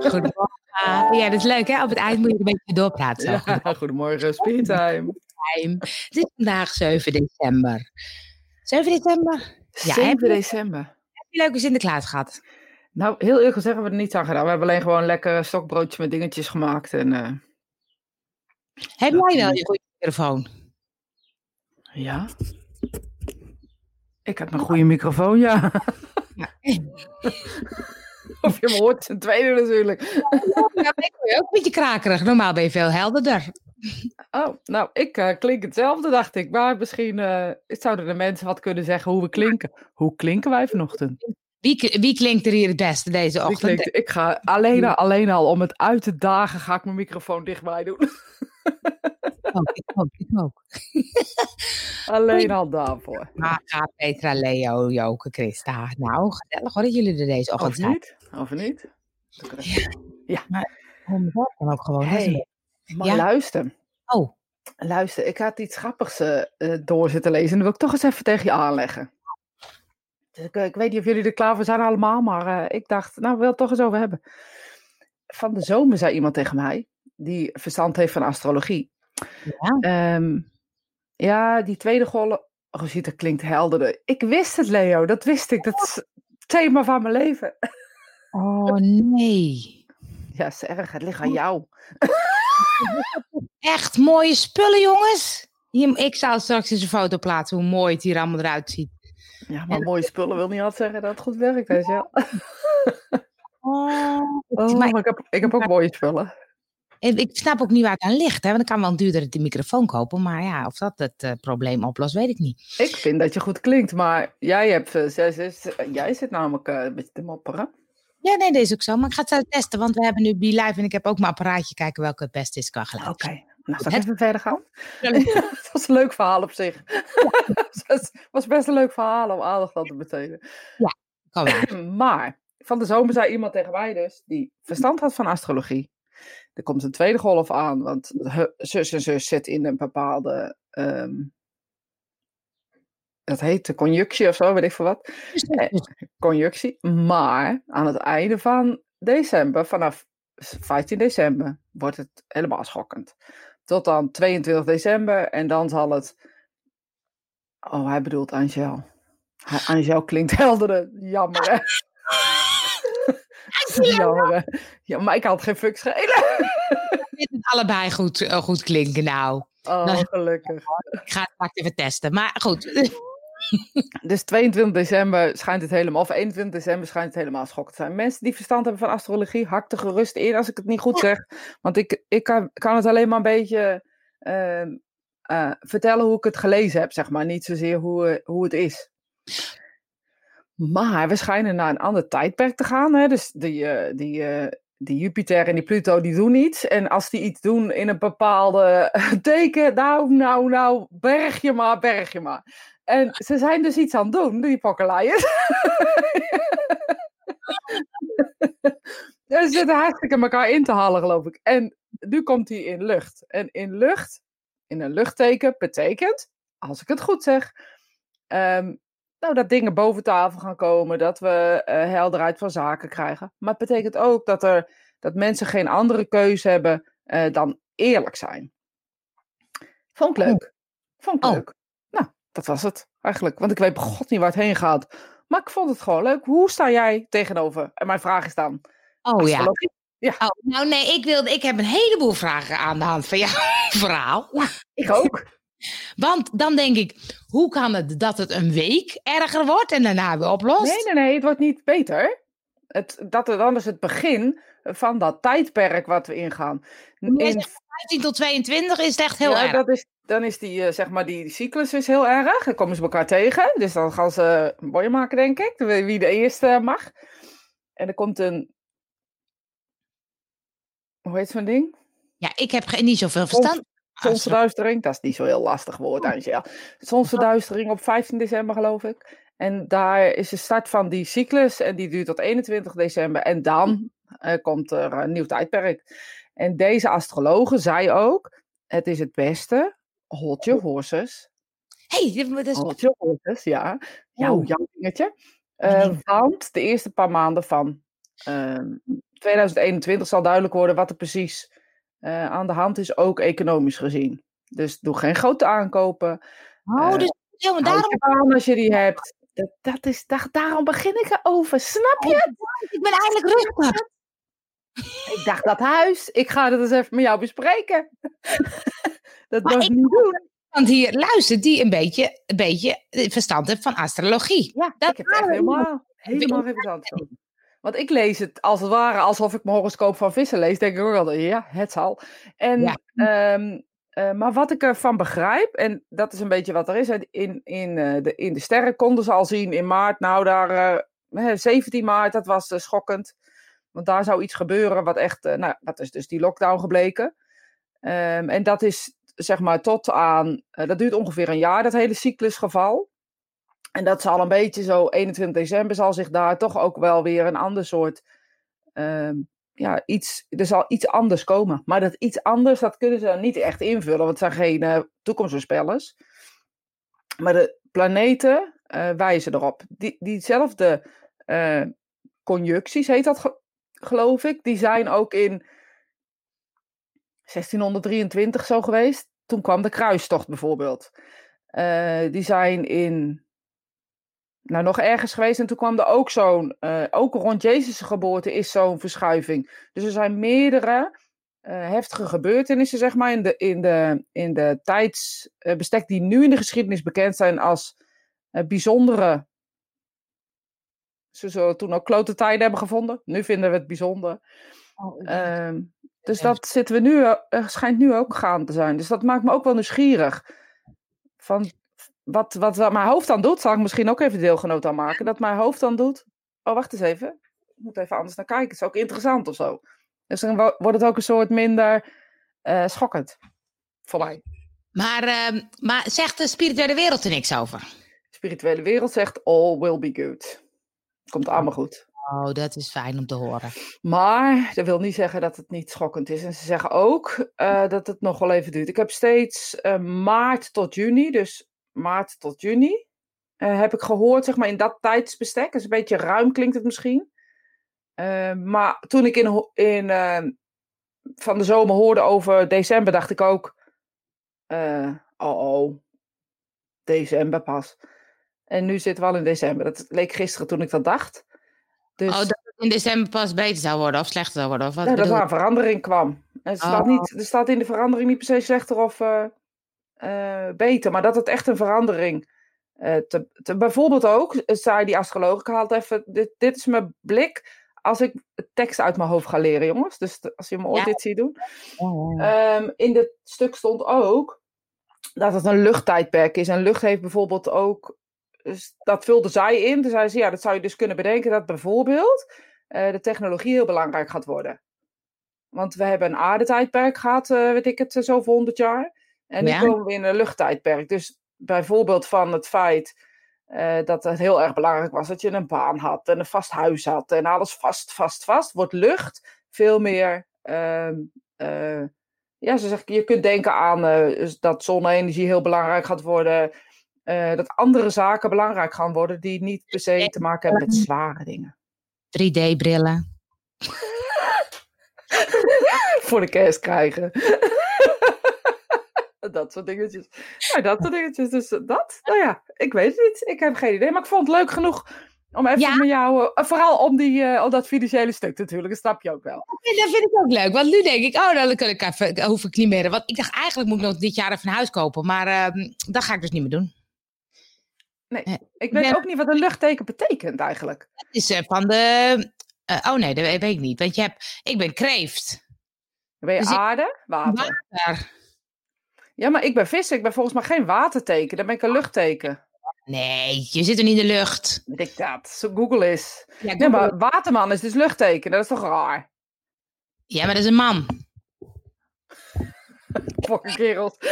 Goedemorgen. Ja, dat is leuk hè. Op het eind moet je een beetje doorpraten. Ja, goedemorgen, speedtime. Het is vandaag 7 december. 7 december? Ja, 7 december. Heb je leuke Sinterklaas gehad? Nou, heel eerlijk gezegd hebben we er niets aan gedaan. We hebben alleen gewoon lekker stokbroodjes met dingetjes gemaakt. En, uh... Heb jij wel je goede microfoon? Ja. Ik heb een goede microfoon, ja. ja. Of je me hoort, een tweede natuurlijk. Ja, ik ben ook een beetje krakerig. Normaal ben je veel helderder. Oh, nou, ik uh, klink hetzelfde, dacht ik. Maar misschien uh, zouden de mensen wat kunnen zeggen hoe we klinken. Hoe klinken wij vanochtend? Wie, wie klinkt er hier het beste deze ochtend? Klinkt, ik ga alleen, alleen al om het uit te dagen, ga ik mijn microfoon dichtbij doen. ik ook, ik ook. Alleen al daarvoor. Maar Petra, Leo, Joke, Christa. Nou, gezellig hoor dat jullie er deze ochtend zijn. Of niet? Ja. ja. Maar dan ook gewoon. Hey, maar ja? luister. Oh. Luister, ik had iets grappigs uh, door zitten lezen. En dat wil ik toch eens even tegen je aanleggen. Dus ik, ik, weet niet of jullie er klaar voor zijn allemaal, maar uh, ik dacht, nou, ik wil het toch eens over hebben. Van de zomer zei iemand tegen mij, die verstand heeft van astrologie. Ja, um, ja die tweede golf. Oh, ziet, dat klinkt helderder. Ik wist het, Leo, dat wist ik. Dat is het thema van mijn leven. Oh nee. Ja, is erg. Het ligt aan jou. Echt mooie spullen, jongens. Hier, ik zal straks eens een foto plaatsen hoe mooi het hier allemaal eruit ziet. Ja, maar mooie spullen wil niet altijd zeggen dat het goed werkt, hè, ja. Oh, oh maar ik, heb, ik heb ook mooie spullen. Ik snap ook niet waar het aan ligt. Hè? Want ik kan wel een duurdere microfoon kopen. Maar ja, of dat het uh, probleem oplost, weet ik niet. Ik vind dat je goed klinkt. Maar jij, hebt, uh, jij zit namelijk uh, een beetje te mopperen. Ja, nee, dat is ook zo. Maar ik ga het zo testen. Want we hebben nu Be Live. En ik heb ook mijn apparaatje kijken welke het beste is qua geluid. Oké. Okay. Nou, ik even verder gaan? Ja, dat was een leuk verhaal op zich. Het was best een leuk verhaal om aandacht aan te besteden. Ja, kan wel. maar van de zomer zei iemand tegen mij dus, die verstand had van astrologie. Er komt een tweede golf aan, want zus en zus zit in een bepaalde. Um, dat heet de conjunctie of zo, weet ik veel wat. Eh, conjunctie. Maar aan het einde van december, vanaf 15 december, wordt het helemaal schokkend. Tot dan 22 december en dan zal het. Oh, hij bedoelt Angel. Angel klinkt helderder. Jammer, hè? Jammer. Ja, maar ik had geen fuck schelen. Het allebei goed, uh, goed klinken nou. Oh, nou, gelukkig. Ik ga het straks even testen. Maar goed. Dus 22 december schijnt het helemaal, of 21 december schijnt het helemaal schokkend te zijn. Mensen die verstand hebben van astrologie, hak er gerust in als ik het niet goed zeg. Want ik, ik kan, kan het alleen maar een beetje uh, uh, vertellen hoe ik het gelezen heb, zeg maar. Niet zozeer hoe, hoe het is. Maar we schijnen naar een ander tijdperk te gaan. Hè? Dus die, uh, die, die Jupiter en die Pluto die doen iets. En als die iets doen in een bepaalde teken, nou, nou, nou, berg je maar, berg je maar. En ze zijn dus iets aan het doen, die pokkelaaiers. ze zitten hartstikke elkaar in te halen, geloof ik. En nu komt hij in lucht. En in lucht, in een luchtteken, betekent, als ik het goed zeg, um, nou, dat dingen boven tafel gaan komen, dat we uh, helderheid van zaken krijgen. Maar het betekent ook dat, er, dat mensen geen andere keuze hebben uh, dan eerlijk zijn. Vond ik leuk. Oh. Vond ik oh. leuk. Nou, dat was het eigenlijk. Want ik weet god niet waar het heen gaat. Maar ik vond het gewoon leuk. Hoe sta jij tegenover? En mijn vraag is dan. Oh ja. ja. Oh, nou nee, ik, wilde, ik heb een heleboel vragen aan de hand van jouw verhaal. Ja, ik ook. Want dan denk ik, hoe kan het dat het een week erger wordt en daarna weer oplost? Nee, nee, nee, het wordt niet beter. Het, dat, dan is het begin van dat tijdperk wat we ingaan. In 15 tot 22 is het echt heel ja, erg. Dat is, dan is die, uh, zeg maar, die, cyclus is heel erg. Dan komen ze elkaar tegen. Dus dan gaan ze boy maken, denk ik. Wie de eerste mag. En er komt een... Hoe heet zo'n ding? Ja, ik heb niet zoveel verstand. Zonsverduistering, dat is niet zo heel lastig woord, oh. Angel. Zonsverduistering op 15 december, geloof ik. En daar is de start van die cyclus en die duurt tot 21 december. En dan uh, komt er een nieuw tijdperk. En deze astrologe zei ook, het is het beste, hold your horses. hey, dat is... Hold your horses, ja. Jouw, jouw dingetje. Uh, want de eerste paar maanden van uh, 2021 zal duidelijk worden wat er precies eh, aan de hand is, ook economisch gezien. Dus doe geen grote aankopen. Oh, Eh, dus ja, daarom aan als je die hebt. Dat, dat is, da- daarom begin ik erover. Snap je? ik ben eigenlijk rustig. Ik dacht dat huis. Ik ga dat eens even met jou bespreken. dat Maar was ik- niet doen. Want hier luistert die een beetje, een beetje verstand heeft van astrologie. Ja, Dat ik heb echt helemaal, helemaal geen verstand van. Want ik lees het als het ware alsof ik mijn horoscoop van vissen lees. Denk ik ook altijd, ja, het zal. En, Ja. ehm, eh, maar wat ik ervan begrijp, en dat is een beetje wat er is. In, in, eh, de, in de sterren konden ze al zien in maart. Nou, daar, eh, hè, 17 maart, dat was eh, schokkend. Want daar zou iets gebeuren wat echt, eh, nou, dat is dus die lockdown gebleken. Ehm, en dat is zeg maar tot aan, eh, dat duurt ongeveer een jaar, dat hele cyclusgeval. En dat zal een beetje zo, 21 december zal zich daar toch ook wel weer een ander soort, ehm, ja, iets, er zal iets anders komen. Maar dat iets anders, dat kunnen ze niet echt invullen, want het zijn geen toekomstvoorspellers. Maar de planeten eh, wijzen erop. Die, diezelfde eh, conjuncties, heet dat ge- geloof ik, die zijn ook in 1623 zo geweest. Toen kwam de kruistocht bijvoorbeeld. Die zijn in, nou nog ergens geweest. En toen kwam er ook zo'n, eh, ook rond Jezus' geboorte is zo'n verschuiving. Dus er zijn meerdere eh, heftige gebeurtenissen, zeg maar, in de, in de, in de tijdsbestek die nu in de geschiedenis bekend zijn als eh, bijzondere. Ze zullen toen ook klote tijden hebben gevonden. Nu vinden we het bijzonder. Ehm, dus dat zitten we nu, eh, schijnt nu ook gaan te zijn. Dus dat maakt me ook wel nieuwsgierig. Van wat, wat, wat mijn hoofd dan doet, zal ik misschien ook even deelgenoot aan maken. Dat mijn hoofd dan doet. Oh, wacht eens even. Ik moet even anders naar kijken. Het is ook interessant of zo. Dus dan wo- wordt het ook een soort minder eh, schokkend. Voor mij. Maar, ehm, maar zegt de spirituele wereld er niks over? De spirituele wereld zegt all will be good. Komt allemaal goed. Oh, dat is fijn om te horen. Maar dat wil niet zeggen dat het niet schokkend is. En ze zeggen ook eh, dat het nog wel even duurt. Ik heb steeds eh, maart tot juni, dus maart tot juni, eh, heb ik gehoord, zeg maar, in dat tijdsbestek. is een beetje ruim klinkt het misschien. Eh, maar toen ik in, in, eh, van de zomer hoorde over december, dacht ik ook, oh oh, december pas. En nu zitten we al in december. Dat leek gisteren toen ik dat dacht. Dus... Oh, dat het in december pas beter zou worden of slechter zou worden? Of wat Ja, dat er een verandering kwam. Het staat Oh. niet, er staat in de verandering niet per se slechter of eh, eh, beter, maar dat het echt een verandering. eh te, te, bijvoorbeeld ook, eh, zei die astroloog, ik haal het even, dit, dit is mijn blik als ik tekst uit mijn hoofd ga leren, jongens. Dus als je me ooit Ja. dit ziet doen. Ehm, in dit stuk stond ook dat het een luchttijdperk is. En lucht heeft bijvoorbeeld ook, dus dat vulde zij in. Toen zei ze, ja, dat zou je dus kunnen bedenken dat bijvoorbeeld eh, de technologie heel belangrijk gaat worden. Want we hebben een aardetijdperk gehad, eh, weet ik het, eh, zoveel honderd jaar. En nu Ja. komen we in een luchttijdperk. Dus bijvoorbeeld van het feit eh, dat het heel erg belangrijk was dat je een baan had en een vast huis had en alles vast, vast, vast, wordt lucht veel meer. ehm, eh, ja, ze zeggen, je kunt denken aan eh, dus dat zonne-energie heel belangrijk gaat worden. dat andere zaken belangrijk gaan worden die niet per se te maken hebben met zware dingen. 3D-brillen. Voor de kerst krijgen. dat soort dingetjes. Ja, dat soort dingetjes. Dus dat, nou ja, ik weet het niet. Ik heb geen idee. Maar ik vond het leuk genoeg om even Ja. met jou... eh, vooral om, die, eh, om dat financiële stuk natuurlijk. Dat snap je ook wel. Ja, dat vind ik ook leuk. Want nu denk ik, oh, dan kan ik even, hoef ik niet meer. Want ik dacht, eigenlijk moet ik nog dit jaar even een huis kopen. Maar ehm, dat ga ik dus niet meer doen. Ik weet ook niet wat een luchtteken betekent eigenlijk. Het is eh, van de... eh, oh nee, dat weet ik niet. Want je hebt, ik ben kreeft. Ben je Dus aarde? Water. Water. Ja, maar ik ben vis. Ik ben volgens mij geen waterteken. Dan ben ik een luchtteken. Nee, je zit er niet in de lucht. Ik dat. Zo Google is. Ja, Ja, maar waterman is dus luchtteken. Dat is toch raar? ja, maar dat is een man. Fucking kerels.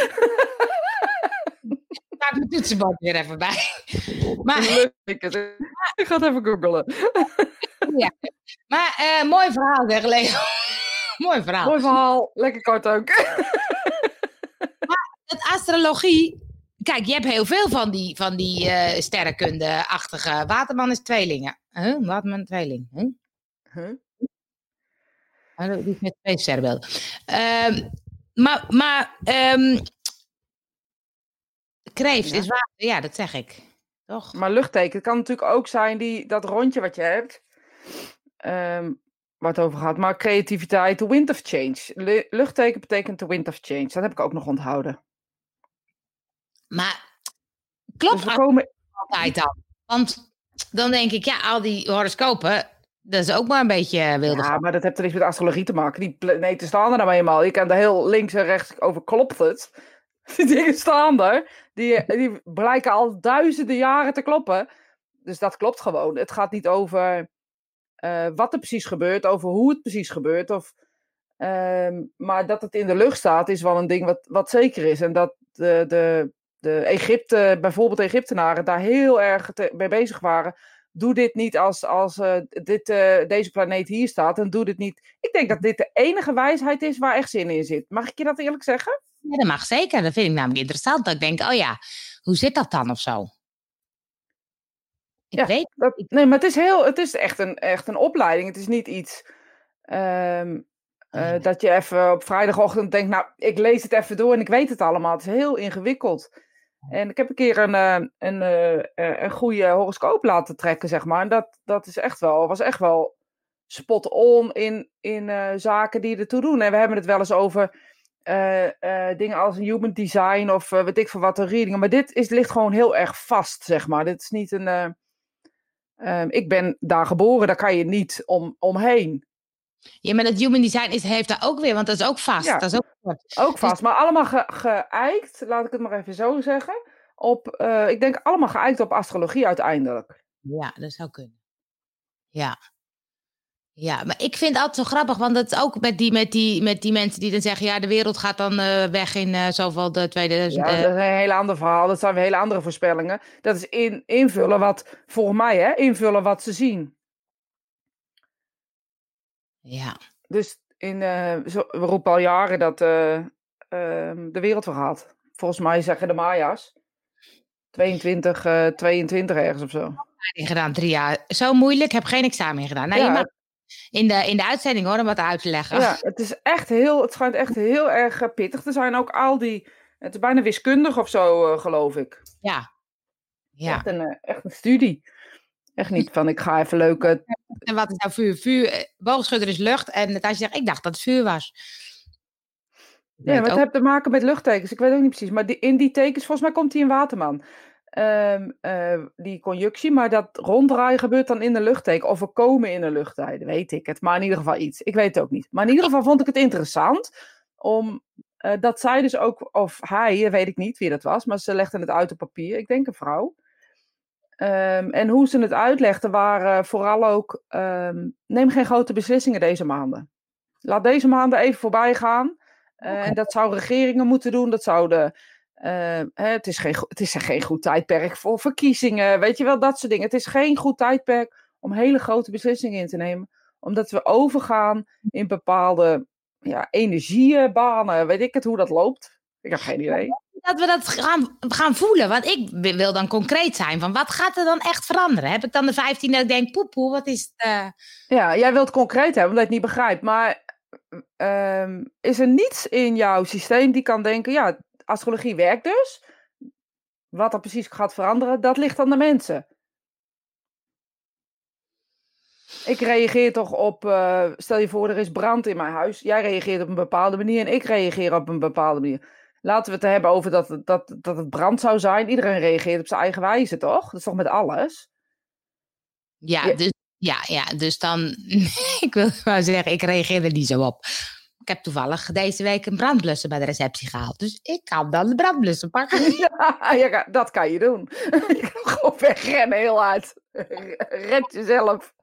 Maak mijn toetsenbord weer even bij. Maar. Ik ga het even googlen. maar eh, mooi verhaal zeg, Leo. mooi verhaal. Mooi verhaal. Lekker kort ook. Dat astrologie... Kijk, je hebt heel veel van die, van die eh sterrenkunde-achtige... Waterman is tweelingen. Huh? Waterman tweeling. Huh? Huh? Die is met twee sterrenbeelden. Ehm, maar maar ehm, kreeft Ja. is water, ja, dat zeg ik. Toch? Maar luchtteken, het kan natuurlijk ook zijn die, dat rondje wat je hebt. ehm, waar het over gaat. Maar creativiteit, the wind of change. Lu- luchtteken betekent the wind of change. Dat heb ik ook nog onthouden. Maar klopt Dus komen... altijd dan? Want dan denk ik, ja, al die horoscopen, dat is ook maar een beetje eh, wilde. Ja, maar dat heeft er niks met astrologie te maken. Die planeten staan er nou eenmaal. Je kan er heel links en rechts over klopt het. Die dingen staan er. Die, die blijken al duizenden jaren te kloppen. Dus dat klopt gewoon. Het gaat niet over eh, wat er precies gebeurt, over hoe het precies gebeurt. Of, ehm, maar dat het in de lucht staat, is wel een ding wat, wat zeker is. En dat de, de, de Egypte, bijvoorbeeld Egyptenaren, daar heel erg mee bezig waren. Doe dit niet als, als eh, dit, eh, deze planeet hier staat. En doe dit niet. Ik denk dat dit de enige wijsheid is waar echt zin in zit. Mag ik je dat eerlijk zeggen? Ja, dat mag zeker. Dat vind ik namelijk interessant. Dat ik denk, oh ja, hoe zit dat dan of zo? Ik Ja, weet Dat, nee, maar het is, heel, het is echt, een, echt een opleiding. Het is niet iets ehm, eh, Nee. dat je even op vrijdagochtend denkt, nou, ik lees het even door en ik weet het allemaal. Het is heel ingewikkeld. En ik heb een keer een, eh, een, eh, eh, een goede horoscoop laten trekken, zeg maar. En dat, dat is echt wel, was echt wel spot on in, in zaken die ertoe doen. En we hebben het wel eens over dingen als human design of weet ik veel wat, een reading. Maar dit is, ligt gewoon heel erg vast, zeg maar. Dit is niet een... eh, ehm, ik ben daar geboren, daar kan je niet om, omheen. Ja, maar dat human design is, heeft daar ook weer, want dat is ook vast. Ja. Dat is ook, Ook vast, maar allemaal ge, geëikt, laat ik het maar even zo zeggen. Op, eh, ik denk allemaal geëikt op astrologie uiteindelijk. ja, dat zou kunnen. Ja. Ja, maar ik vind het altijd zo grappig, want dat is ook met die, met, die, met die mensen die dan zeggen, ja, de wereld gaat dan eh, weg in eh, zoveel de 2000. Ja, eh, dat is een heel ander verhaal. Dat zijn weer hele andere voorspellingen. Dat is in, invullen wat, volgens mij, hè, invullen wat ze zien. ja. Dus in, eh, we roepen al jaren dat eh, ehm, de wereld vergaat. Volgens mij zeggen de Maya's. 22, eh 22 ergens of zo. in gedaan, drie jaar. Zo moeilijk, heb geen examen in gedaan. Nou, Ja, je mag in de, in de uitzending hoor, om wat uit te leggen. Ja, het is echt heel, het schijnt echt heel erg eh, pittig te zijn. Ook al die, het is bijna wiskundig of zo, eh, geloof ik. Ja. Ja. Echt, een, eh, echt een studie. Echt niet van, ik ga even leuk... En wat is nou vuur? Vuur, boogschudder is lucht. En je zegt, ik dacht dat het vuur was. Ja, wat heeft te maken met luchttekens? Ik weet ook niet precies. Maar die, in die tekens, volgens mij komt die in Waterman. Ehm, eh, die conjunctie, maar dat ronddraaien gebeurt dan in de luchtteken. Of we komen in een luchttijden, weet ik het. Maar in ieder geval iets. Ik weet het ook niet. Maar in ieder geval vond ik het interessant. Om, eh, dat zij dus ook, of hij, eh, weet ik niet wie dat was. Maar ze legde het uit op papier. Ik denk een vrouw. Ehm, en hoe ze het uitlegden waren vooral ook, ehm, neem geen grote beslissingen deze maanden. Laat deze maanden even voorbij gaan. En dat zouden regeringen moeten doen. Dat zouden. Eh, hè, het, is geen, het is geen goed tijdperk voor verkiezingen. Weet je wel, dat soort dingen. Het is geen goed tijdperk om hele grote beslissingen in te nemen. Omdat we overgaan in bepaalde ja, energiebanen. Weet ik het hoe dat loopt? Ik heb geen idee. Dat we dat gaan, gaan voelen. Want ik wi- wil dan concreet zijn. Van wat gaat er dan echt veranderen? Heb ik dan de 15 dat ik denk, poepoe, wat is het? eh, Ja, jij wilt concreet hebben, omdat je het niet begrijpt. Maar ehm, is er niets in jouw systeem die kan denken: ja, astrologie werkt dus. Wat er precies gaat veranderen, dat ligt aan de mensen. Ik reageer toch op, eh, stel je voor, er is brand in mijn huis. Jij reageert op een bepaalde manier en ik reageer op een bepaalde manier. Laten we het hebben over dat, het- dat, dat het brand zou zijn. Iedereen reageert op zijn eigen wijze, toch? Dat is toch met alles? ja, Ja. Dus, ja, ja, dus dan, ik wil maar zeggen, ik reageer er niet zo op. Ik heb toevallig deze week een brandblusser bij de receptie gehaald. Dus ik kan dan de brandblusser pakken. Ja, ja, dat kan je doen. Je kan gewoon wegrennen heel hard. Red jezelf.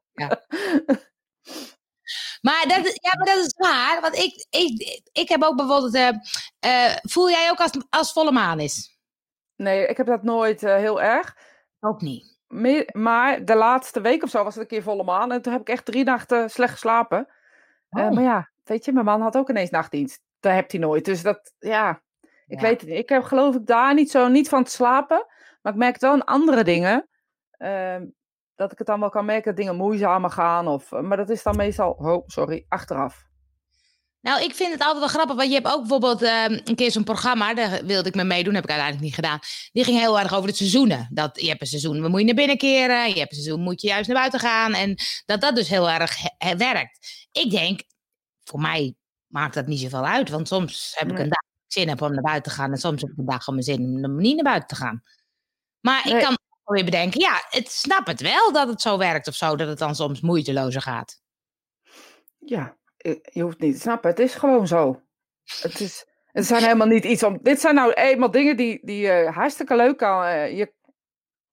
Maar dat, is- ja, maar dat is waar. Want ik, ik, ik heb ook bijvoorbeeld... eh, eh, voel jij ook als, als volle maan is? Nee, ik heb dat nooit eh, heel erg. Ook niet. Me- Maar de laatste week of zo was het een keer volle maan. En toen heb ik echt drie nachten slecht geslapen. Oh. maar ja, weet je, mijn man had ook ineens nachtdienst. Dat hebt hij nooit. Dus dat, ja, ik Ja. weet het niet. Ik heb geloof ik daar niet zo, niet van te slapen. Maar ik merk het wel aan andere dingen. ehm, dat ik het dan wel kan merken dat dingen moeizamer gaan. Of, maar dat is dan meestal, oh, sorry, achteraf. Nou, ik vind het altijd wel grappig, want je hebt ook bijvoorbeeld ehm, een keer zo'n programma, daar wilde ik me meedoen, heb ik uiteindelijk niet gedaan. Die ging heel erg over de seizoenen. Dat, je hebt een seizoen, moet je naar binnen keren, je hebt een seizoen, moet je juist naar buiten gaan. En dat dat dus heel erg werkt. Ik denk, voor mij maakt dat niet zoveel uit, want soms heb ik een dag zin heb om naar buiten te gaan en soms heb ik een dag om mijn zin om niet naar buiten te gaan. Maar ik kan weer bedenken, ja, ik snap het wel dat het zo werkt of zo, dat het dan soms moeitelozer gaat. Ja, je hoeft niet te snappen. Het is gewoon zo. Het, is, het zijn helemaal niet iets om. Dit zijn nou eenmaal dingen die, die je hartstikke leuk kan. Uh, je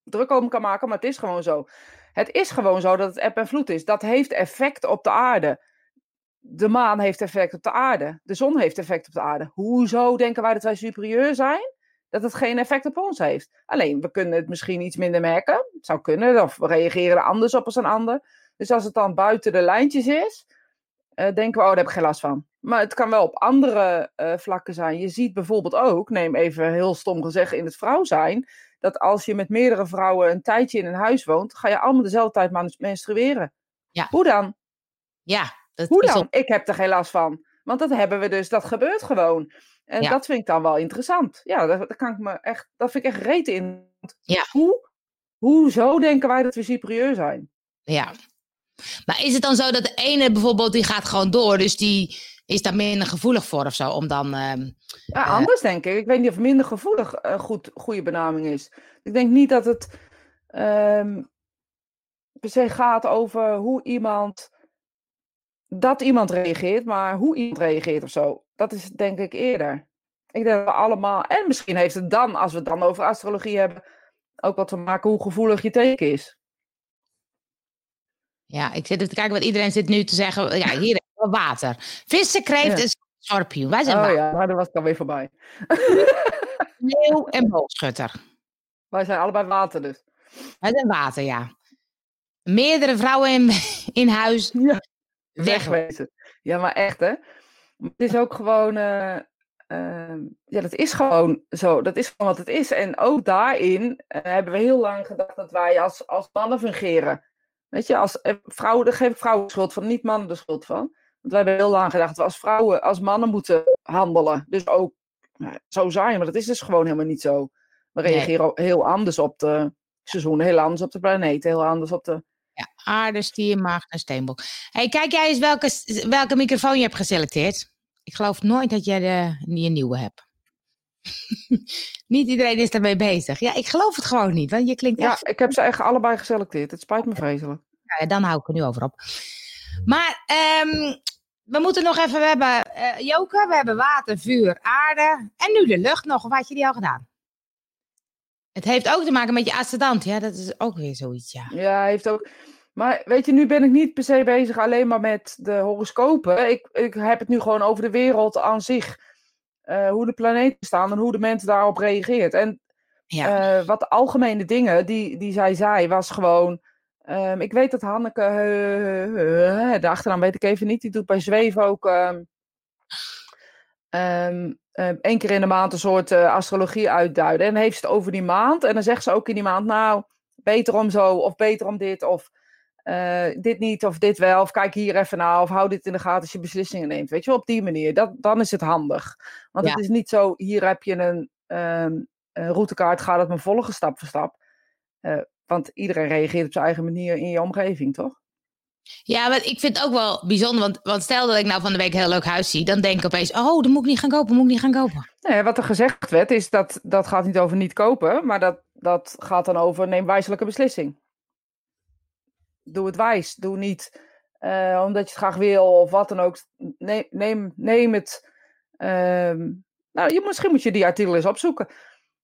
druk om kan maken, maar het is gewoon zo. Het is gewoon zo dat het eb en vloed is. Dat heeft effect op de aarde. De maan heeft effect op de aarde. De zon heeft effect op de aarde. Hoezo denken wij dat wij superieur zijn? Dat het geen effect op ons heeft. Alleen, we kunnen het misschien iets minder merken. Het zou kunnen, of we reageren er anders op als een ander. Dus als het dan buiten de lijntjes is, uh, denken we, oh, daar heb ik geen last van. Maar het kan wel op andere uh, vlakken zijn. Je ziet bijvoorbeeld ook, neem even heel stom gezegd in het vrouw zijn, dat als je met meerdere vrouwen een tijdje in een huis woont, ga je allemaal dezelfde tijd menstrueren. Ja. Hoe dan? Ja. Hoe dan? Ik heb er geen last van. Want dat hebben we dus, dat gebeurt gewoon. En dat vind ik dan wel interessant. Ja, dat, dat, kan ik me echt, dat vind ik echt reet in. Ja. Hoe, hoezo denken wij dat we superieur zijn? Ja, maar is het dan zo dat de ene bijvoorbeeld, die gaat gewoon door, dus die is daar minder gevoelig voor of zo, om dan... Uh, ja, anders denk ik. Ik weet niet of minder gevoelig een goed, goede benaming is. Ik denk niet dat het um, per se gaat over hoe iemand... Dat iemand reageert, maar hoe iemand reageert of zo. Dat is denk ik eerder. Ik denk dat we allemaal... En misschien heeft het dan, als we het dan over astrologie hebben, ook wat te maken hoe gevoelig je teken is. Ja, ik zit even te kijken wat iedereen zit nu te zeggen. Ja, hier water. Vissen, kreeft ja. en schorpioen. Wij zijn oh water. ja, maar dat was ik alweer voorbij. Leeuw en bolschutter. Wij zijn allebei water dus. Wij zijn water, ja. Meerdere vrouwen in, in huis. Ja, wegwezen. Ja, maar echt hè. Het is ook gewoon... Uh, uh, ja, dat is gewoon zo. Dat is gewoon wat het is. En ook daarin uh, hebben we heel lang gedacht dat wij als, als mannen fungeren. Weet je, als eh, vrouwen, daar geef ik vrouwen de schuld van, niet mannen de schuld van. Want wij hebben heel lang gedacht dat we als vrouwen, als mannen moeten handelen. Dus ook nou, zo zijn, maar dat is dus gewoon helemaal niet zo. We reageren nee. heel anders op de seizoenen, heel anders op de planeet, heel anders op de... Ja, aarde, stier, maag en steenbok. Hey, kijk jij eens welke, welke microfoon je hebt geselecteerd. Ik geloof nooit dat jij de, een nieuwe hebt. niet iedereen is daarmee bezig. Ja, ik geloof het gewoon niet, want je klinkt Ja, ik heb ze echt allebei geselecteerd. Het spijt me vreselijk. Ja, dan hou ik er nu over op. Maar um, we moeten nog even, we hebben uh, Joke, we hebben water, vuur, aarde en nu de lucht nog. Of had je die al gedaan? Het heeft ook te maken met je ascendant, ja, dat is ook weer zoiets, ja. Ja, heeft ook... Maar weet je, nu ben ik niet per se bezig alleen maar met de horoscopen. Ik, ik heb het nu gewoon over de wereld aan zich. Uh, hoe de planeten staan en hoe de mensen daarop reageert. En ja. uh, wat algemene dingen die, die zij zei, was gewoon. Um, ik weet dat Hanneke, uh, de achternaam weet ik even niet, die doet bij Zweef ook um, um, één keer in de maand een soort astrologie uitduiden. En dan heeft ze het over die maand. En dan zegt ze ook in die maand, nou, beter om zo, of beter om dit, of uh, dit niet of dit wel, of kijk hier even naar, of hou dit in de gaten als je beslissingen neemt. Weet je wel, op die manier. Dat, dan is het handig. Want ja. het is niet zo, hier heb je een, um, een routekaart, ga dat maar volgen stap voor stap. Uh, want iedereen reageert op zijn eigen manier in je omgeving, toch? Ja, maar ik vind het ook wel bijzonder, want, want stel dat ik nou van de week een heel leuk huis zie, dan denk ik opeens, oh, dan moet ik niet gaan kopen, moet ik niet gaan kopen. Nee, wat er gezegd werd, is dat dat gaat niet over niet kopen, maar dat, dat gaat dan over neem wijselijke beslissing doe het wijs. Doe niet uh, omdat je het graag wil of wat dan ook. Neem, neem, neem het. Uh, nou, je, misschien moet je die artikel eens opzoeken.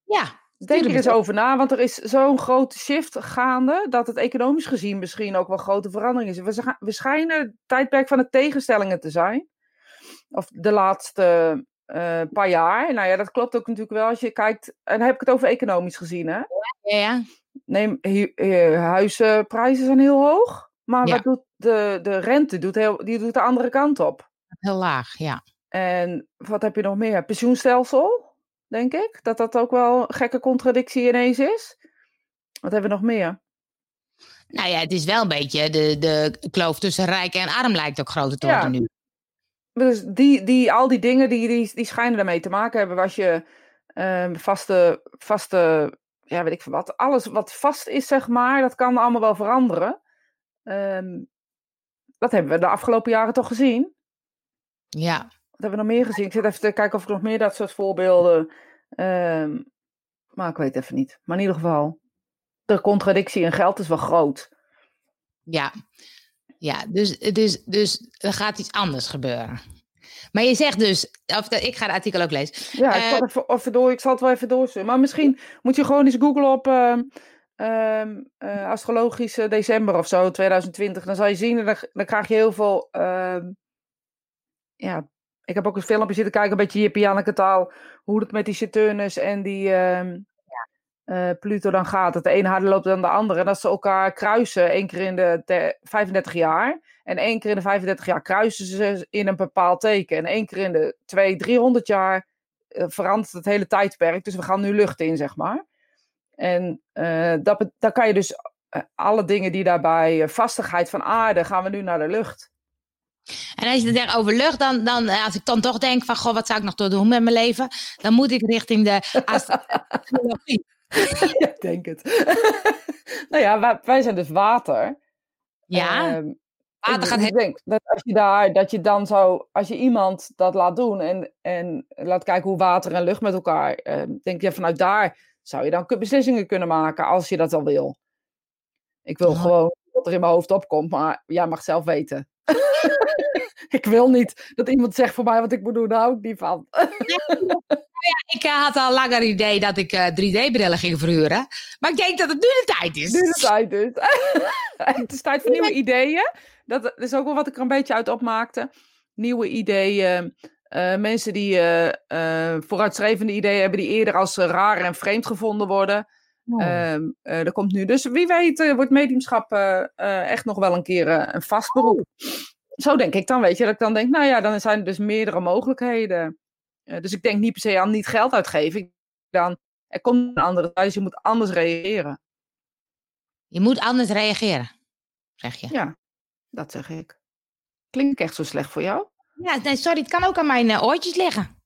Ja. Denk er eens over na, want er is zo'n grote shift gaande dat het economisch gezien misschien ook wel grote verandering is. We, we schijnen het tijdperk van de tegenstellingen te zijn. Of de laatste uh, paar jaar. Nou ja, dat klopt ook natuurlijk wel als je kijkt. En dan heb ik het over economisch gezien, hè? Ja, ja neem, huizenprijzen zijn heel hoog. Maar ja. wat doet de, de rente? Doet heel, die doet de andere kant op. Heel laag, ja. En wat heb je nog meer? Pensioenstelsel, denk ik. Dat dat ook wel een gekke contradictie ineens is. Wat hebben we nog meer? Nou ja, het is wel een beetje de, de kloof tussen rijk en arm lijkt ook groter te worden ja. nu. dus die, die, al die dingen die, die, die schijnen ermee te maken hebben. Als je ehm, vaste, vaste, ja weet ik veel wat, alles wat vast is zeg maar, dat kan allemaal wel veranderen. Ehm, dat hebben we de afgelopen jaren toch gezien. Ja. Wat hebben we nog meer gezien? Ik zit even te kijken of ik nog meer dat soort voorbeelden. ehm, maar ik weet even niet. Maar in ieder geval, de contradictie in geld is wel groot. Ja, ja dus, dus, dus er gaat iets anders gebeuren. Maar je zegt dus, of ik ga het artikel ook lezen. Ja, ik, Eh, zal even, even door, ik zal het wel even doorsturen. Maar misschien moet je gewoon eens googlen op eh, astrologische december of zo, 2020. Dan zal je zien, en dan, dan krijg je heel veel... ja, ik heb ook een filmpje zitten kijken, een beetje Jippie Janneke taal. Hoe het met die Saturnus en die ehm, eh, Pluto dan gaat. Dat de ene harder loopt dan de andere. En dat ze elkaar kruisen één keer in de te- 35 jaar. En één keer in de 35 jaar kruisen ze in een bepaald teken. En één keer in de 200, 300 jaar eh, verandert het hele tijdperk. Dus we gaan nu lucht in, zeg maar. En eh dat, dan kan je dus alle dingen die daarbij, vastigheid van aarde, gaan we nu naar de lucht. En als je het zegt over lucht, dan, dan, eh, als ik dan toch denk van, goh, wat zou ik nog te doen met mijn leven? Dan moet ik richting de astrologie. ja, ik denk het. nou ja, wij, zijn dus water. Ja, Ehm, water ik, gaat ik heel... denk dat als je daar, dat je dan zo, als je iemand dat laat doen en, en laat kijken hoe water en lucht met elkaar, ehm, denk je vanuit daar zou je dan beslissingen kunnen maken als je dat al wil. Ik wil gewoon wat er in mijn hoofd opkomt, maar jij mag zelf weten. ik wil niet dat iemand zegt voor mij wat ik moet doen, daar hou ik niet van. Ik eh, had al langer idee dat ik eh, 3D-brillen ging verhuren. Maar ik denk dat het nu de tijd is. Nu de tijd dus. het is tijd voor nieuwe ideeën. Dat is ook wel wat ik er een beetje uit opmaakte. Nieuwe ideeën. eh, mensen die eh, eh, vooruitstrevende ideeën hebben die eerder als eh, raar en vreemd gevonden worden. Oh. Ehm, eh, er komt nu. Dus wie weet eh, wordt mediumschap eh, echt nog wel een keer een vast beroep. Zo denk ik dan, weet je. Dat ik dan denk, nou ja, dan zijn er dus meerdere mogelijkheden. Dus ik denk niet per se aan niet geld uitgeven. Ik Dan, er komt een andere dus je moet anders reageren. Je moet anders reageren, zeg je. Ja, dat zeg ik. Klinkt echt zo slecht voor jou? Ja, nee, sorry, het kan ook aan mijn oortjes liggen.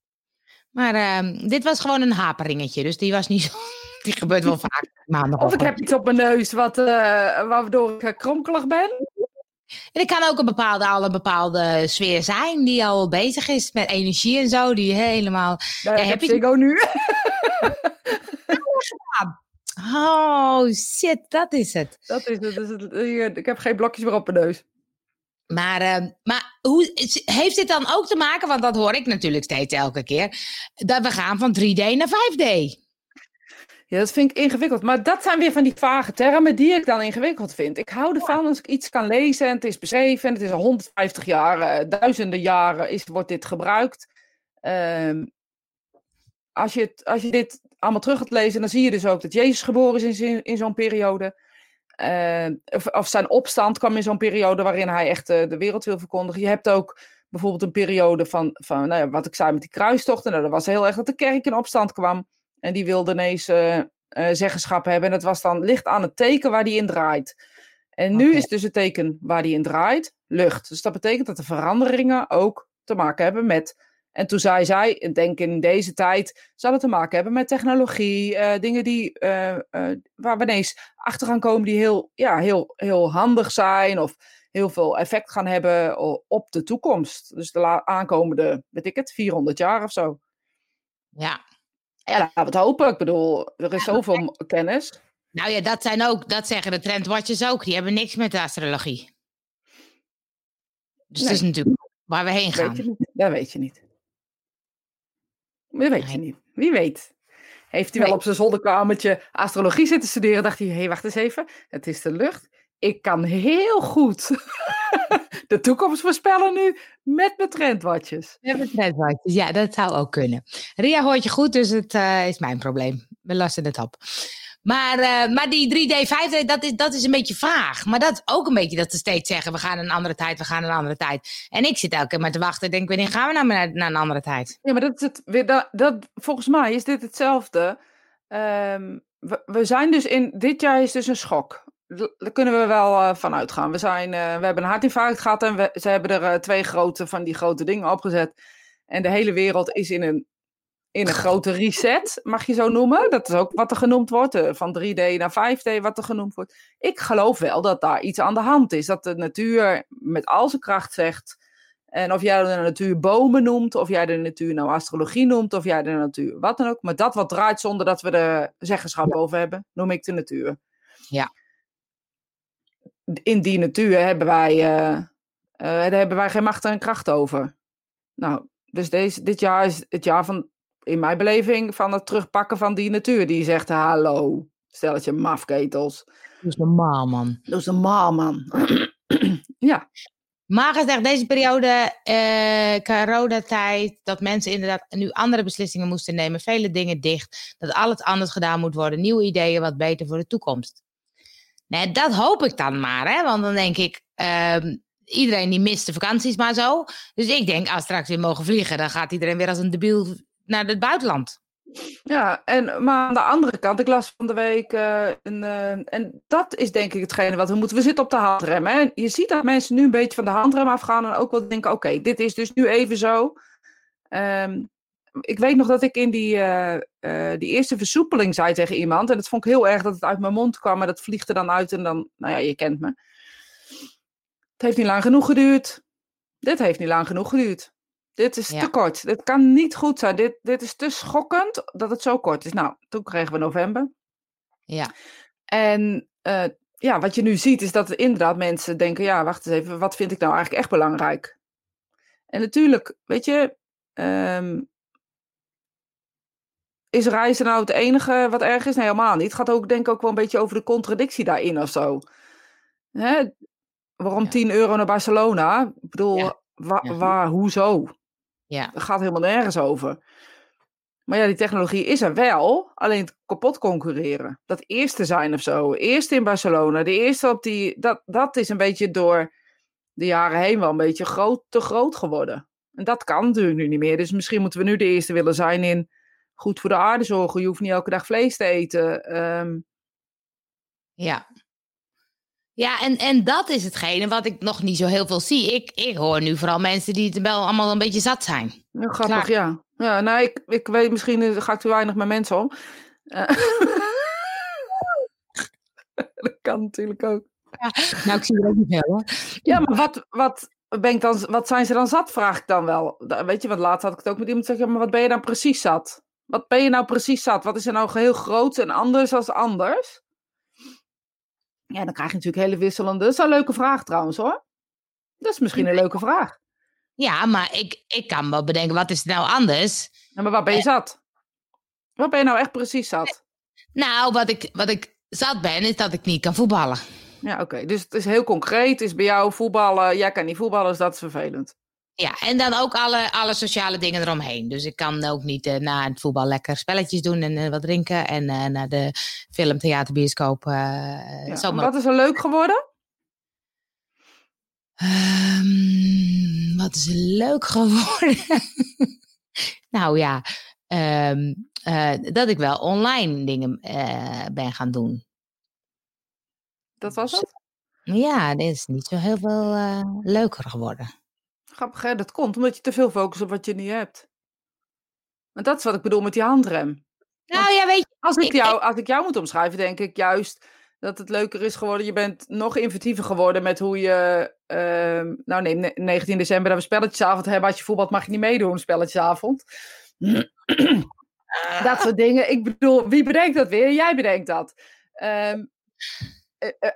Maar ehm, dit was gewoon een haperingetje, dus die was niet zo... Die gebeurt wel vaak maandag. Of ik heb iets op mijn neus wat, eh, waardoor ik eh, kronkelig ben? En het kan ook een bepaalde, al een bepaalde sfeer zijn die al bezig is met energie en zo, die helemaal... Daar Ja, heb je- Ziggo nu. Oh, shit, dat is het. dat is het. Dat is het. Ik heb geen blokjes meer op mijn neus. Maar, ehm, maar hoe, heeft dit dan ook te maken, want dat hoor ik natuurlijk steeds elke keer, dat we gaan van 3D naar 5D? Ja, dat vind ik ingewikkeld. Maar dat zijn weer van die vage termen die ik dan ingewikkeld vind. Ik hou ervan als ik iets kan lezen en het is beschreven. En het is al 150 jaar, eh, duizenden jaren is, wordt dit gebruikt. Ehm, als, je het, als je dit allemaal terug gaat lezen, dan zie je dus ook dat Jezus geboren is in, in zo'n periode. Of, of zijn opstand kwam in zo'n periode waarin hij echt eh, de wereld wil verkondigen. Je hebt ook bijvoorbeeld een periode van, van nou ja, wat ik zei met die kruistochten. Nou, dat was heel erg dat de kerk in opstand kwam. En die wilde ineens eh, eh, zeggenschap hebben. En dat was dan licht aan het teken waar die in draait. En nu is dus het teken waar die in draait, lucht. Dus dat betekent dat de veranderingen ook te maken hebben met. En toen zei zij, ik denk in deze tijd, zal het te maken hebben met technologie, eh, dingen die, eh, waar we ineens achter gaan komen die heel, ja, heel, heel handig zijn of heel veel effect gaan hebben op de toekomst. Dus de aankomende, weet ik het, 400 jaar of zo. Ja. Ja, laten we het hopen. Ik bedoel, er is zoveel kennis. Nou ja, dat zijn ook, dat zeggen de trendwatchers ook. Die hebben niks met de astrologie. Dus dat is natuurlijk waar we heen gaan. Weet. Dat weet je niet. Dat weet je niet. Wie weet. Heeft hij wel op zijn zolderkamertje astrologie zitten studeren? Dacht hij, hé, hey, wacht eens even. Het is de lucht. Ik kan heel goed de toekomst voorspellen nu met mijn trendwatches. We hebben trendwatchers. Ja, dat zou ook kunnen. Ria hoort je goed, dus het eh, is mijn probleem. We lassen het op. Maar, eh, maar die 3D, 5D, dat is, dat is een beetje vaag. Maar dat is ook een beetje dat ze steeds zeggen, we gaan een andere tijd, we gaan een andere tijd. En ik zit elke keer maar te wachten en denk, wanneer gaan we nou naar, naar een andere tijd? Ja, maar dat is het. weer Dat, dat, volgens mij is dit hetzelfde. Ehm, we, we zijn dus in. Dit jaar is dus een schok. Daar kunnen we wel uh, van uitgaan. We, zijn, uh, we hebben een hartinfarct gehad en we, ze hebben er uh, twee grote van die grote dingen opgezet. En de hele wereld is in een, in een grote reset, mag je zo noemen. Dat is ook wat er genoemd wordt, van 3D naar 5D, wat er genoemd wordt. Ik geloof wel dat daar iets aan de hand is. Dat de natuur met al zijn kracht zegt. En of jij de natuur bomen noemt, of jij de natuur nou astrologie noemt, of jij de natuur wat dan ook. Maar dat wat draait zonder dat we er zeggenschap over hebben, noem ik de natuur. Ja. In die natuur hebben wij, uh, uh, daar hebben wij geen macht en kracht over. Nou, dus deze, dit jaar is het jaar van, in mijn beleving, van het terugpakken van die natuur. Die zegt, hallo, stelletje mafketels. Dat is normaal, man. Dat is normaal, man. ja. Maar gezegd, deze periode, uh, coronatijd, dat mensen inderdaad nu andere beslissingen moesten nemen, vele dingen dicht, dat alles anders gedaan moet worden, nieuwe ideeën, wat beter voor de toekomst. Nee, dat hoop ik dan maar, hè? want dan denk ik, uh, iedereen die mist de vakanties maar zo. Dus ik denk, als straks weer mogen vliegen, dan gaat iedereen weer als een debiel naar het buitenland. Ja, en, maar aan de andere kant, ik las van de week, uh, een, uh, en dat is denk ik hetgene wat we moeten. We zitten op de handrem. Hè? Je ziet dat mensen nu een beetje van de handrem afgaan en ook wel denken, oké, dit is dus nu even zo. Um, ik weet nog dat ik in die, uh, die eerste versoepeling zei tegen iemand, en dat vond ik heel erg dat het uit mijn mond kwam, maar dat vliegt er dan uit en dan, nou ja, je kent me. Het heeft niet lang genoeg geduurd. Dit heeft niet lang genoeg geduurd. Dit is ja. te kort. Dit kan niet goed zijn. Dit, dit is te schokkend dat het zo kort is. Nou, toen kregen we november. Ja. En uh, ja, wat je nu ziet is dat inderdaad mensen denken: ja, wacht eens even, wat vind ik nou eigenlijk echt belangrijk? En natuurlijk, weet je, um, is reizen nou het enige wat erg is? Nee, helemaal niet. Het gaat ook, denk ik, ook wel een beetje over de contradictie daarin of zo. Hè? Waarom ja. 10 euro naar Barcelona? Ik bedoel, ja. Wa ja. waar, hoezo? Ja. Dat gaat helemaal nergens over. Maar ja, die technologie is er wel, alleen kapot concurreren. Dat eerste zijn of zo. Eerste in Barcelona, de eerste op die. Dat, dat is een beetje door de jaren heen wel een beetje groot, te groot geworden. En dat kan natuurlijk nu niet meer. Dus misschien moeten we nu de eerste willen zijn in goed voor de aarde zorgen. Je hoeft niet elke dag vlees te eten. Um... Ja. Ja, en, en dat is hetgene wat ik nog niet zo heel veel zie. Ik, ik hoor nu vooral mensen die het wel allemaal een beetje zat zijn. Ja, grappig, Klaar. ja. Ja, nou, ik, ik weet misschien ga ik te weinig met mensen om. Uh. dat kan natuurlijk ook. Ja, nou, ik zie er ook niet veel hoor. Ja, maar wat, wat, ben ik dan, wat zijn ze dan zat, vraag ik dan wel. Weet je, want laatst had ik het ook met iemand zeggen, maar wat ben je dan precies zat? Wat ben je nou precies zat? Wat is er nou heel groot en anders als anders? Ja, dan krijg je natuurlijk hele wisselende. Dat is een leuke vraag trouwens hoor. Dat is misschien een leuke vraag. Ja, maar ik, ik kan wel bedenken, wat is nou anders? Ja, maar waar ben je zat? Wat ben je nou echt precies zat? Nou, wat ik, wat ik zat ben, is dat ik niet kan voetballen. Ja, oké. Okay. Dus het is heel concreet. Het is bij jou voetballen. Jij kan niet voetballen, dus dat is vervelend. Ja, en dan ook alle, alle sociale dingen eromheen. Dus ik kan ook niet uh, na het voetbal lekker spelletjes doen en uh, wat drinken. En uh, naar de film, theater, bioscoop. ja, wat is er leuk geworden? Um, wat is er leuk geworden? nou ja, um, dat ik wel online dingen ben gaan doen. Dat was het? Ja, dit is niet zo heel veel leuker geworden. Grappig hè, dat komt omdat je te veel focust op wat je niet hebt. En dat is wat ik bedoel met die handrem. Nou Want ja, weet je. Als ik, jou, als ik jou moet omschrijven, denk ik juist dat het leuker is geworden. Je bent nog inventiever geworden met hoe je. Uh, nou, nee, 19 december dat we spelletjesavond hebben. Als je voetbal mag je niet meedoen, spelletjesavond. dat soort dingen. Ik bedoel, wie bedenkt dat weer? Jij bedenkt dat. Um, uh,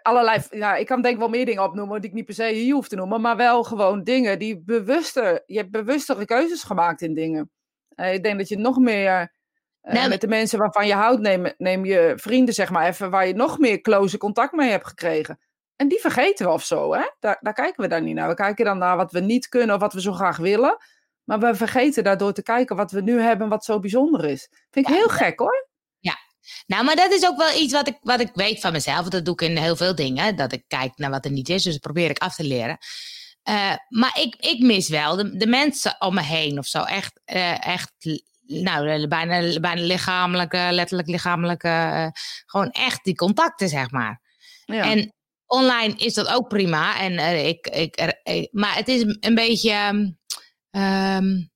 allerlei, nou, ik kan denk wel meer dingen opnoemen die ik niet per se hier hoef te noemen, maar wel gewoon dingen die bewuster, je hebt bewustere keuzes gemaakt in dingen. Uh, ik denk dat je nog meer uh, nou, met de mensen waarvan je houdt, neem, neem je vrienden zeg maar even, waar je nog meer close contact mee hebt gekregen. En die vergeten we of zo, hè? Daar, daar kijken we dan niet naar. We kijken dan naar wat we niet kunnen of wat we zo graag willen. Maar we vergeten daardoor te kijken wat we nu hebben, wat zo bijzonder is. Vind ik ja, heel gek hoor. Nou, maar dat is ook wel iets wat ik, wat ik weet van mezelf. Dat doe ik in heel veel dingen. Dat ik kijk naar wat er niet is. Dus dat probeer ik af te leren. Uh, maar ik, ik mis wel de, de mensen om me heen of zo. Echt, uh, echt nou, bijna, bijna lichamelijke, letterlijk lichamelijke. Uh, gewoon echt die contacten, zeg maar. Ja. En online is dat ook prima. En, ik, ik, er, maar het is een beetje. Um,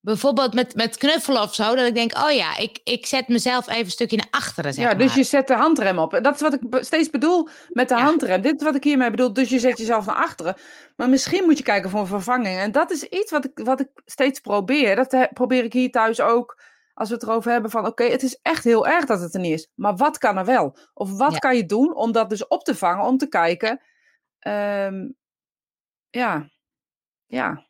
bijvoorbeeld met, met knuffelen of zo, dat ik denk, oh ja, ik, ik zet mezelf even een stukje naar achteren. Zeg ja, dus je zet de handrem op. Dat is wat ik steeds bedoel met de handrem. Dit is wat ik hiermee bedoel. Dus je zet jezelf naar achteren. Maar misschien moet je kijken voor een vervanging. En dat is iets wat ik, wat ik steeds probeer. Dat probeer ik hier thuis ook. Als we het erover hebben van, oké, het is echt heel erg dat het er niet is. Maar wat kan er wel? Of wat kan je doen om dat dus op te vangen, om te kijken. Um, ja, ja.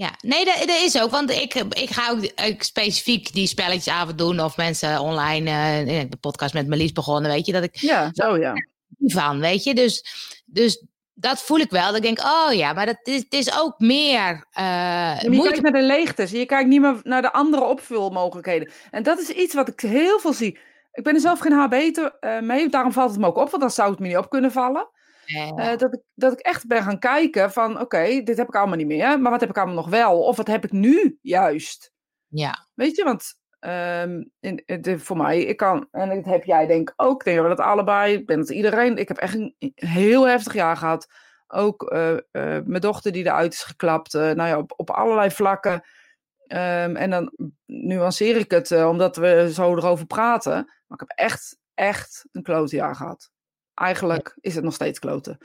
Ja, nee, dat, dat, is ook. Want ik, ik ga ook, specifiek die spelletjesavond doen. Of mensen online, uh, de podcast met Marlies begonnen, weet je. Dat ik ja, zo ja. Van, weet je. Dus, dus dat voel ik wel. Dat ik denk, oh ja, maar dat is, het is ook meer. Uh, je kijkt naar de leegtes. Je kijkt niet meer naar de andere opvulmogelijkheden. En dat is iets wat ik heel veel zie. Ik ben er zelf geen HB uh, mee. Daarom valt het me ook op. Want dan zou het me niet op kunnen vallen. Uh, dat, ik, dat ik echt ben gaan kijken van oké, dit heb ik allemaal niet meer. Maar wat heb ik allemaal nog wel? Of wat heb ik nu juist? Ja. Weet je, want um, in, voor mij, ik kan, en dat heb jij denk ik ook, denk we dat allebei, ik ben het iedereen, ik heb echt een heel heftig jaar gehad. Ook uh, uh, mijn dochter die eruit is geklapt, nou ja, op, op allerlei vlakken. Um, en dan nuanceer ik het, omdat we zo erover praten. Maar ik heb echt, echt een klote jaar gehad. Eigenlijk is het nog steeds kloten.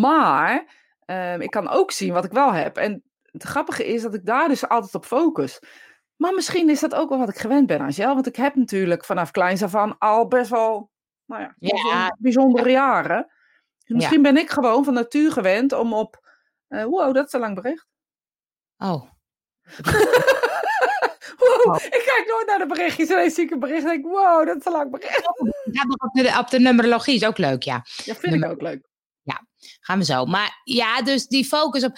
Maar um, ik kan ook zien wat ik wel heb. En het grappige is dat ik daar dus altijd op focus. Maar misschien is dat ook wel wat ik gewend ben, Angel. Want ik heb natuurlijk vanaf kleins af aan al best wel nou ja, ja. bijzondere jaren. Dus misschien ben ik gewoon van natuur gewend om op... Uh, wow, dat is een lang bericht. Oh. wow, ik kijk nooit naar de berichtjes. Ineens zie ik een bericht en denk wow, dat is een lang bericht. Ja, op de, op de numerologie is ook leuk, ja. Ja, vind ik ook leuk. Ja, gaan we zo. Maar ja, dus die focus op...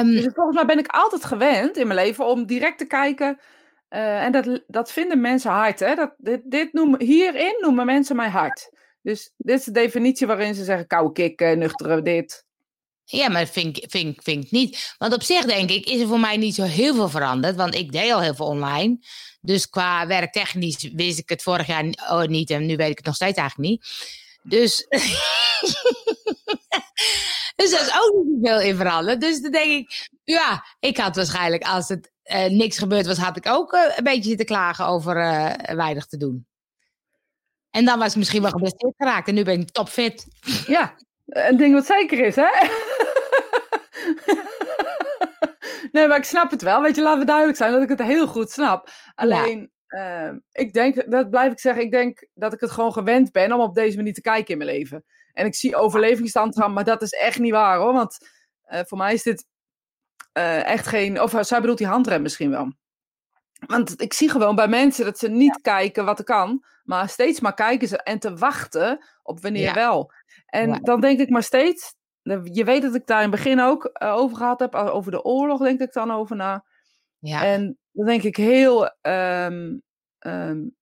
Um... Dus volgens mij ben ik altijd gewend in mijn leven om direct te kijken... Uh, en dat, dat vinden mensen hard. Hè? Dat, dit, dit noemen, hierin noemen mensen mij hard. Dus dit is de definitie waarin ze zeggen koude kikken, nuchtere dit. Ja, maar vind vind, niet. Want op zich denk ik, is er voor mij niet zo heel veel veranderd. Want ik deed al heel veel online. Dus qua werktechnisch wist ik het vorig jaar oh, niet. En nu weet ik het nog steeds eigenlijk niet. Dus, dus dat is ook niet veel in veranderd. Dus dan denk ik, ja, ik had waarschijnlijk als het uh, niks gebeurd was, had ik ook uh, een beetje zitten klagen over uh, weinig te doen. En dan was ik misschien wel geblesseerd geraakt. En nu ben ik topfit. Ja, een ding wat zeker is, hè? nee, maar ik snap het wel. Weet je, laten we duidelijk zijn dat ik het heel goed snap. Alleen, uh, ik denk, dat blijf ik zeggen, ik denk dat ik het gewoon gewend ben om op deze manier te kijken in mijn leven. En ik zie overlevingsstand maar dat is echt niet waar hoor. Want uh, voor mij is dit uh, echt geen. Of zij bedoelt die handrem misschien wel. Want ik zie gewoon bij mensen dat ze niet kijken wat er kan, maar steeds maar kijken ze en te wachten op wanneer ja. wel. En dan denk ik maar steeds, je weet dat ik daar in het begin ook uh, over gehad heb, over de oorlog denk ik dan over na. Ja. En dan denk ik heel um, um,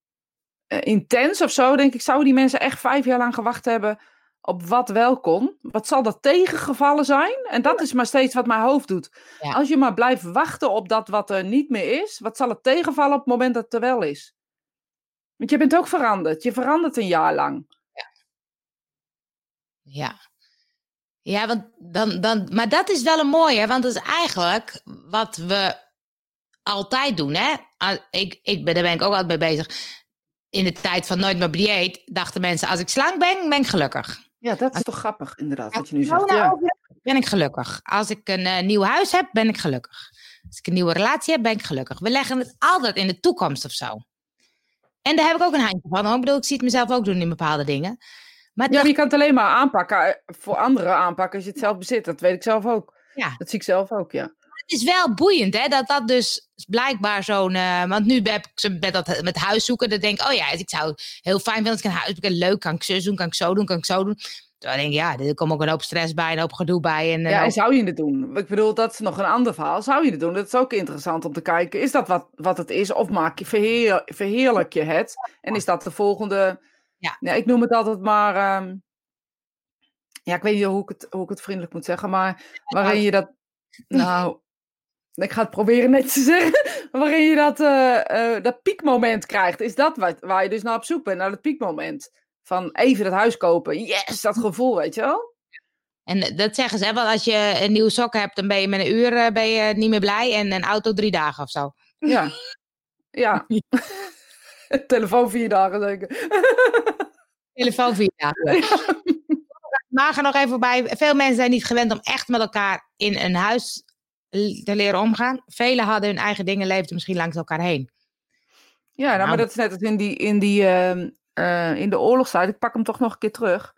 intens of zo, denk ik, zouden die mensen echt vijf jaar lang gewacht hebben op wat wel kon? Wat zal dat tegengevallen zijn? En dat is maar steeds wat mijn hoofd doet. Ja. Als je maar blijft wachten op dat wat er niet meer is, wat zal het tegenvallen op het moment dat het er wel is? Want je bent ook veranderd. Je verandert een jaar lang. Ja. Ja. Want dan, dan, maar dat is wel een mooie, want dat is eigenlijk wat we altijd doen. Hè? Ik, ik ben, daar ben ik ook altijd mee bezig. In de tijd van Nooit meer dieet dachten mensen, als ik slank ben, ben ik gelukkig. Ja, dat is toch grappig inderdaad, wat je nu zegt. Ja. Ben ik gelukkig. Als ik een uh, nieuw huis heb, ben ik gelukkig. Als ik een nieuwe relatie heb, ben ik gelukkig. We leggen het altijd in de toekomst of zo. En daar heb ik ook een handje van. Ik bedoel, ik zie het mezelf ook doen in bepaalde dingen. Maar ja, je kan het alleen maar aanpakken, eh, voor anderen aanpakken als je het zelf bezit. Dat weet ik zelf ook. Ja. Dat zie ik zelf ook, ja. Het is wel boeiend, hè, dat dat dus blijkbaar zo'n... Uh, want nu heb ik met, dat, met huis zoeken, dan denk ik, oh ja, ik zou heel fijn vinden als ik een huis heb. Leuk, kan ik zo doen, kan ik zo doen, kan ik zo doen. Toen denk ik, ja, er komt ook een hoop stress bij, een hoop gedoe bij. En, ja, en zou je het doen? Ik bedoel, dat is nog een ander verhaal. Zou je het doen? Dat is ook interessant om te kijken. Is dat wat, wat het is? Of maak je, verheer, verheerlijk je het? En is dat de volgende... Ja. ja ik noem het altijd maar... Um, ja, ik weet niet hoe ik het, hoe ik het vriendelijk moet zeggen, maar waarin je dat... Nou, ik ga het proberen net te zeggen. Waarin je dat, uh, uh, dat piekmoment krijgt. Is dat wat, waar je dus naar op zoek bent, naar het piekmoment? van even het huis kopen. Yes, dat gevoel, weet je wel? En dat zeggen ze, hè? want als je een nieuwe sok hebt, dan ben je met een uur eh, ben je niet meer blij. En een auto drie dagen of zo. Ja. Ja. Telefoon vier dagen zeker. Telefoon vier dagen. Maar ga nog even voorbij. Veel mensen zijn niet gewend om echt met elkaar in een huis te leren omgaan. Velen hadden hun eigen dingen, leefden misschien langs elkaar heen. Ja, nou, maar Nou. dat is net als in, die, in, die, ehm, eh, in de oorlogstijd. Ik pak hem toch nog een keer terug.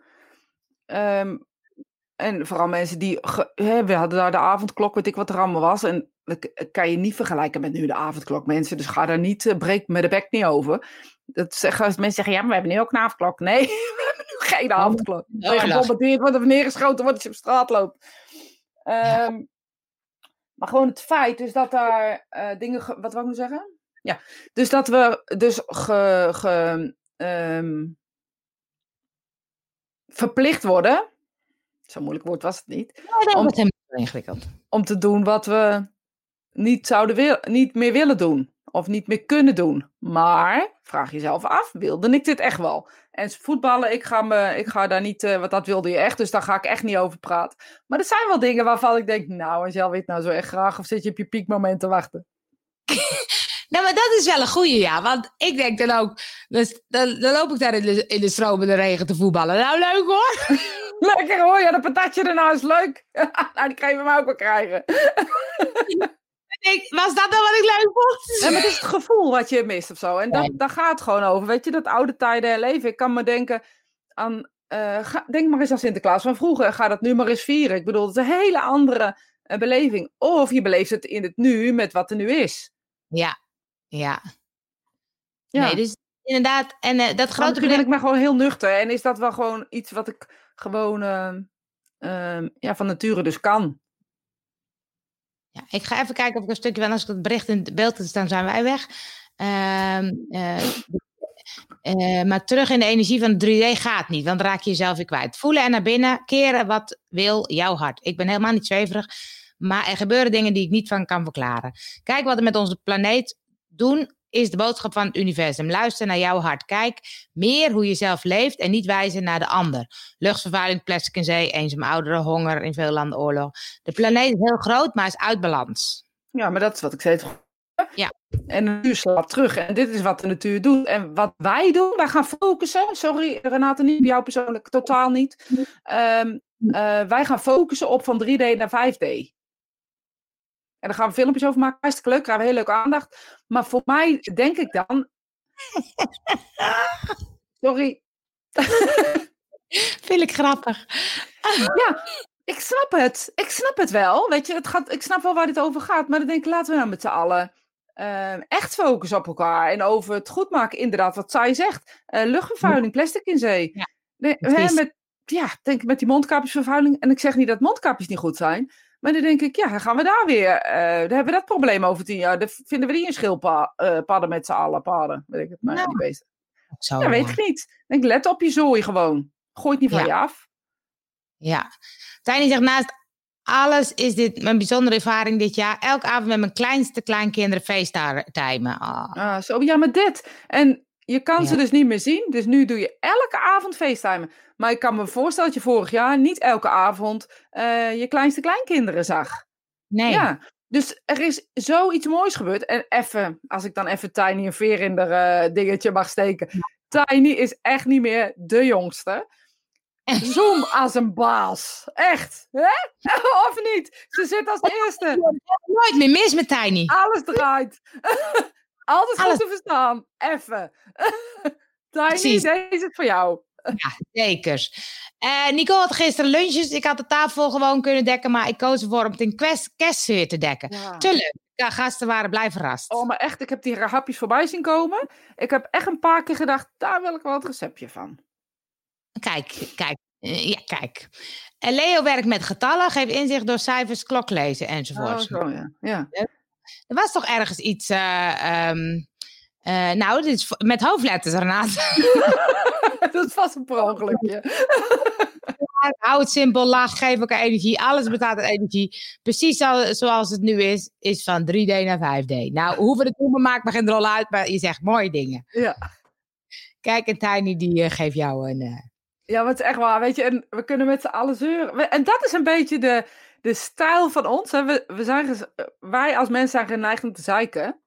Ehm, en vooral mensen die... ge- hè, we hadden daar de avondklok, weet ik wat er allemaal was. En dat kan je niet vergelijken met nu de avondklok, mensen. Dus ga daar niet, eh, breek me de bek niet over. Dat zeggen, als mensen zeggen, ja, maar we hebben nu ook een avondklok. Nee, we hebben nu geen avondklok. Je oorlog. gebombardeerd wordt of neergeschoten wordt als je op straat loopt. Ehm, Maar gewoon het feit dus dat daar eh, dingen... ge- Wat wou ik nu zeggen? Ja, dus dat we dus ge, ge, ehm, verplicht worden... Zo'n moeilijk woord was het niet. Oh, Om- ingewikkeld. Om te doen wat we niet, zouden wil, niet meer willen doen. Of niet meer kunnen doen. Maar, vraag jezelf af, wilde ik dit echt wel? En voetballen, ik ga, me, ik ga daar niet... eh want dat wilde je echt, dus daar ga ik echt niet over praten. Maar er zijn wel dingen waarvan ik denk... Nou, Angel, weet nou zo echt graag? Of zit je op je piekmoment te wachten? Nou, maar dat is wel een goeie, ja. Want ik denk dan ook, dus, dan, dan loop ik daar in de, in de stromende regen te voetballen. Nou, leuk hoor. Lekker hoor, ja, dat patatje erna is leuk. nou, die kan je mij ook wel krijgen. Ik, was dat nou wat ik leuk vond? Nee, maar het is het gevoel wat je mist of zo. En dat, daar gaat het gewoon over. Weet je, dat oude tijden herleven. Ik kan me denken aan... eh, ga- denk maar eens aan Sinterklaas van vroeger. Ga dat nu maar eens vieren. Ik bedoel, het is een hele andere eh, beleving. Of je beleeft het in het nu met wat er nu is. Ja, ja. Ja. Nee, dus inderdaad. En eh, dat grote toen ben ik maar gewoon heel nuchter. En is dat wel gewoon iets wat ik gewoon ehm, ehm, ja, van nature dus kan. Ik ga even kijken of ik een stukje wel als ik het bericht in beeld is, dan zijn wij weg. Ehm, eh, eh, maar terug in de energie van 3D gaat niet, want dan raak je jezelf weer kwijt. Voelen en naar binnen, keren wat wil jouw hart. Ik ben helemaal niet zweverig, maar er gebeuren dingen die ik niet van kan verklaren. Kijk wat we met onze planeet doen, is de boodschap van het universum. Luister naar jouw hart. Kijk meer hoe je zelf leeft en niet wijzen naar de ander. Luchtvervuiling, plastic in zee, eenzaam ouderen, honger, in veel landen oorlog. De planeet is heel groot, maar is uit balans. Ja, maar dat is wat ik zei. Ja. En de natuur slaapt terug. En dit is wat de natuur doet. En wat wij doen, wij gaan focussen. Sorry Renate, niet bij jou persoonlijk, totaal niet. Ehm, eh, wij gaan focussen op van 3D naar 5D. En daar gaan we filmpjes over maken. Hartstikke leuk, krijgen we heel leuke aandacht. Maar voor mij denk ik dan... Sorry, Vind ik grappig. ja, ik snap het. Ik snap het wel. Weet je, het gaat, ik snap wel waar dit over gaat. Maar dan denk ik, laten we nou met z'n allen ehm, echt focussen op elkaar. En over het goed maken, inderdaad, wat zij zegt. Eh, luchtvervuiling, plastic in zee. Ja, Nee, hè, met, ja, denk ik met die mondkapjesvervuiling. En ik zeg niet dat mondkapjes niet goed zijn. Maar dan denk ik, ja, dan gaan we daar weer. eh, dan hebben we dat probleem over tien jaar. Dan vinden we die een schildpadden met z'n allen paden. Weet ik het, maar Nou, beesten. Zo, Ja, weet ik niet. Denk, let op je zooi gewoon. Gooi het niet van Ja. je af. Ja. Tiny zegt naast alles is dit mijn bijzondere ervaring dit jaar. Elke avond met mijn kleinste kleinkinderen facetimen. Ah. Ah, zo, ja, maar dit. En je kan ze dus niet meer zien. Dus nu doe je elke avond facetimen. Maar ik kan me voorstellen dat je vorig jaar niet elke avond eh, je kleinste kleinkinderen zag. Nee. Ja, dus er is zoiets moois gebeurd. En even, als ik dan even Tiny een veer in de eh, dingetje mag steken. Tiny is echt niet meer de jongste. Zoom als een baas. Echt. Hè? Of niet? Ze zit als eerste. Nooit meer mis met Tiny. Alles draait. Altijd goed te verstaan. Even. Tiny, deze is het voor jou. Zeker. Eh Nicole had gisteren lunches. Ik had de tafel gewoon kunnen dekken, maar ik koos ervoor om het in kerstsfeer te dekken. Te leuk. Ja, gasten waren blij verrast. Oh, maar echt, ik heb die hapjes voorbij zien komen. Ik heb echt een paar keer gedacht, daar wil ik wel het receptje van. Kijk, kijk. Eh, ja, kijk. En Leo werkt met getallen, geeft inzicht door cijfers, kloklezen Oh, enzovoort. zo, ja. ja. Er was toch ergens iets. eh, ehm, eh, nou, dit is met hoofdletters, Renate. dat was een ongelukje. Hou het simpel, lach, geef elkaar energie. Alles bestaat uit energie. Precies zo- zoals het nu is, is van 3D naar 5D. Nou, hoe we het doen, maakt me geen rol uit, maar je zegt mooie dingen. Ja. Kijk, en Tiny die uh, geeft jou een... Uh... Ja, is echt waar, weet je. En we kunnen met z'n allen zeuren. En dat is een beetje de, de stijl van ons. Hè. We, we zijn, wij als mensen zijn geneigd om te zeiken.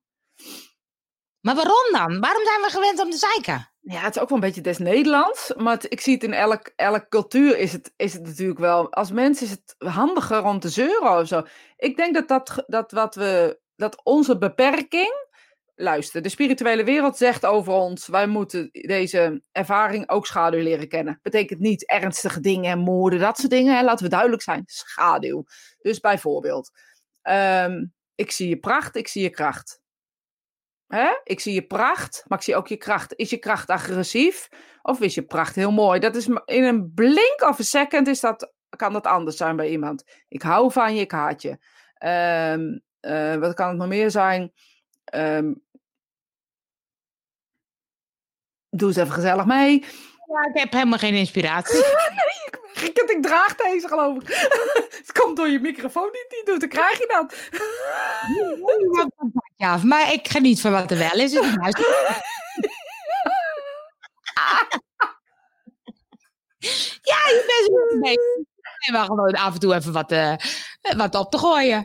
Maar waarom dan? Waarom zijn we gewend om te zeiken? Ja, het is ook wel een beetje des Nederlands. Maar ik zie het in elk, elke cultuur is het, is het natuurlijk wel. Als mens is het handiger om te zeuren of zo. Ik denk dat, dat, dat, wat we, dat onze beperking. Luister, de spirituele wereld zegt over ons: wij moeten deze ervaring ook schaduw leren kennen. Betekent niet ernstige dingen en moorden, dat soort dingen. Hè? Laten we duidelijk zijn: schaduw. Dus bijvoorbeeld, um, ik zie je pracht, ik zie je kracht. Ik zie je pracht, maar ik zie ook je kracht. Is je kracht agressief of is je pracht heel mooi? Dat is in een blink of een second is dat, kan dat anders zijn bij iemand. Ik hou van je, ik haat je. Um, uh, wat kan het nog meer zijn? Um, doe eens even gezellig mee. Ja, ik heb helemaal geen inspiratie. nee, ik, ik draag deze geloof ik. het komt door je microfoon niet, niet doet, dan krijg je dat. ja, maar ik geniet van wat er wel is. ja, je bent mee. En wel gewoon af en toe even wat, uh, wat op te gooien.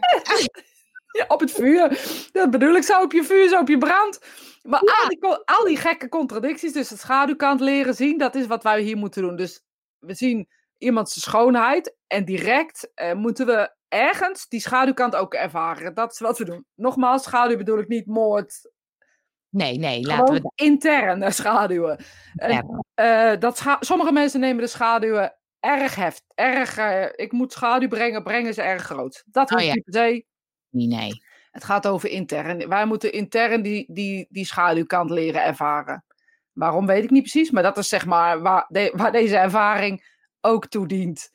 ja, op het vuur. Dat bedoel ik, zo op je vuur, zo op je brand. Maar al, die, al die gekke contradicties, dus het schaduwkant leren zien, dat is wat wij hier moeten doen. Dus we zien iemands schoonheid en direct uh, moeten we ergens die schaduwkant ook ervaren. Dat is wat we doen. Nogmaals, schaduw bedoel ik niet moord. Nee, nee, laten we... interne schaduwen. En, uh, dat scha sommige mensen nemen de schaduwen erg heft. Erg, uh, ik moet schaduw brengen, brengen ze erg groot. Dat hoeft oh, ja. niet per se. Nee, nee. Het gaat over intern. Wij moeten intern die, die, die schaduwkant leren ervaren. Waarom weet ik niet precies, maar dat is zeg maar waar, de, waar deze ervaring ook toe dient.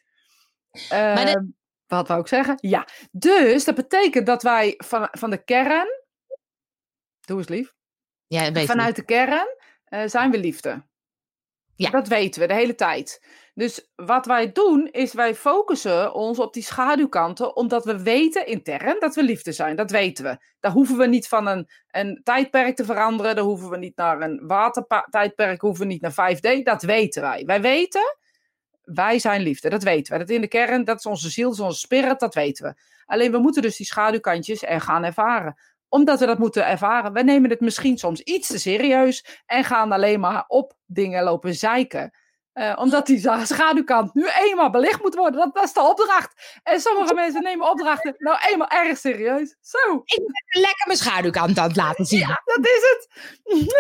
Uh, de... Wat wou ik zeggen? Ja, dus dat betekent dat wij van, van de kern. Doe eens lief. Ja, Vanuit de kern uh, zijn we liefde. Ja. Dat weten we de hele tijd. Dus wat wij doen, is wij focussen ons op die schaduwkanten, omdat we weten intern dat we liefde zijn. Dat weten we. Daar hoeven we niet van een, een tijdperk te veranderen. Daar hoeven we niet naar een watertijdperk, hoeven we niet naar 5D. Dat weten wij. Wij weten, wij zijn liefde. Dat weten we. Dat in de kern, dat is onze ziel, dat is onze spirit, dat weten we. Alleen we moeten dus die schaduwkantjes er gaan ervaren omdat we dat moeten ervaren. We nemen het misschien soms iets te serieus en gaan alleen maar op dingen lopen zeiken. Uh, omdat die schaduwkant nu eenmaal belicht moet worden. Dat, dat, is de opdracht. En sommige mensen nemen opdrachten nou eenmaal erg serieus. Zo. Ik ben lekker mijn schaduwkant aan het laten zien. Ja, dat is het.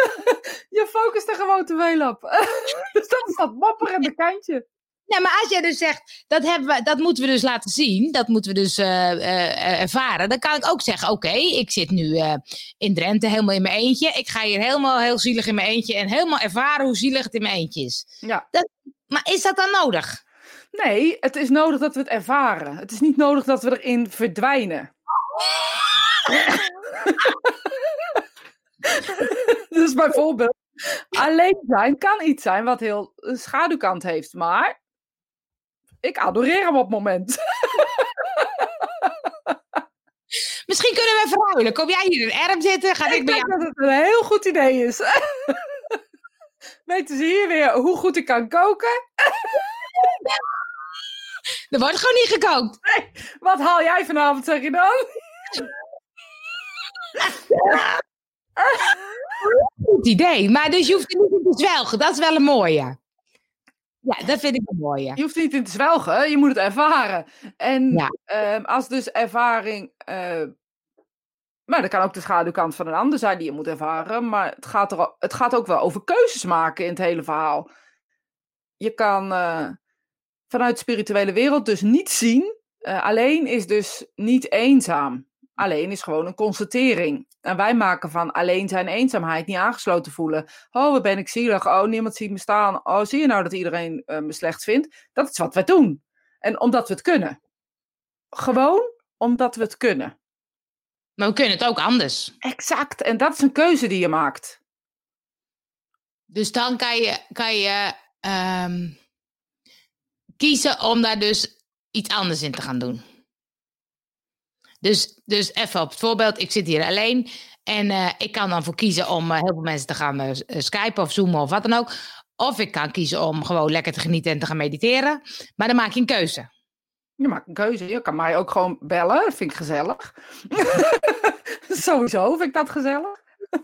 Je focust er gewoon te veel op. dus dat is dat mopperende kantje. Ja, maar als jij dus zegt, dat, hebben we, dat moeten we dus laten zien, dat moeten we dus uh, uh, ervaren, dan kan ik ook zeggen, oké, ik zit nu uh, in Drenthe helemaal in mijn eentje. Ik ga hier helemaal heel zielig in mijn eentje en helemaal ervaren hoe zielig het in mijn eentje is. Ja. Dat, maar is dat dan nodig? Nee, het is nodig dat we het ervaren. Het is niet nodig dat we erin verdwijnen. dus bijvoorbeeld, alleen zijn kan iets zijn wat heel een schaduwkant heeft, maar ik adoreer hem op het moment. Misschien kunnen we verruilen. Kom jij hier in Erm zitten? Ga ik, ik denk dat het een heel goed idee is. Weten ze hier weer hoe goed ik kan koken? er wordt gewoon niet gekookt. wat haal jij vanavond, zeg je dan? Goed idee. Maar dus je hoeft er niet te zwelgen. Dat is wel een mooie. Ja, dat vind ik een mooie. Je hoeft niet in te zwelgen, je moet het ervaren. En ja. uh, als dus ervaring. Uh, maar dat kan ook de schaduwkant van een ander zijn die je moet ervaren. Maar het gaat, er, het gaat ook wel over keuzes maken in het hele verhaal. Je kan uh, vanuit de spirituele wereld dus niet zien. Uh, alleen is dus niet eenzaam. Alleen is gewoon een constatering. En wij maken van alleen zijn eenzaamheid niet aangesloten voelen. Oh, wat ben ik zielig. Oh, niemand ziet me staan. Oh, zie je nou dat iedereen uh, me slecht vindt? Dat is wat wij doen. En omdat we het kunnen. Gewoon omdat we het kunnen. Maar we kunnen het ook anders. Exact. En dat is een keuze die je maakt. Dus dan kan je, kan je um, kiezen om daar dus iets anders in te gaan doen. Dus, dus even op het voorbeeld, ik zit hier alleen en uh, ik kan dan voor kiezen om uh, heel veel mensen te gaan uh, skypen of zoomen of wat dan ook. Of ik kan kiezen om gewoon lekker te genieten en te gaan mediteren. Maar dan maak je een keuze. Je maakt een keuze. Je kan mij ook gewoon bellen. Dat vind ik gezellig. Sowieso vind ik dat gezellig.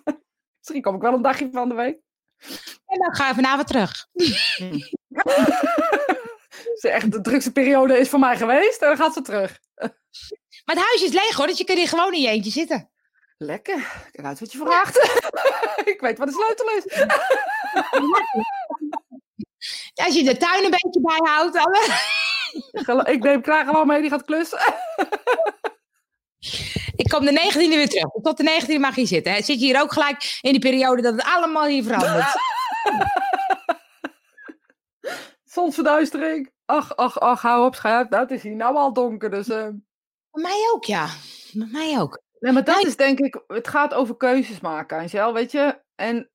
Misschien kom ik wel een dagje van de week. En dan ga je vanavond terug. echt, de drukste periode is voor mij geweest en dan gaat ze terug. Maar het huisje is leeg hoor, dus je kunt hier gewoon in je eentje zitten. Lekker. Kijk uit wat je vraagt. ik weet wat de sleutel is. Ja, als je de tuin een beetje bijhoudt, dan... ik neem klaar gewoon mee, die gaat klussen. Ik kom de 19e weer terug. Tot de 19e mag je zitten. Hè. Zit je hier ook gelijk in die periode dat het allemaal hier verandert? Zonsverduistering. Ach, ach, ach, hou op, schat. Nou, het is hier nou al donker, dus... Uh... Mij ook, ja. Mij ook. Nee, maar dat is denk ik... Het gaat over keuzes maken, Angel, weet je? En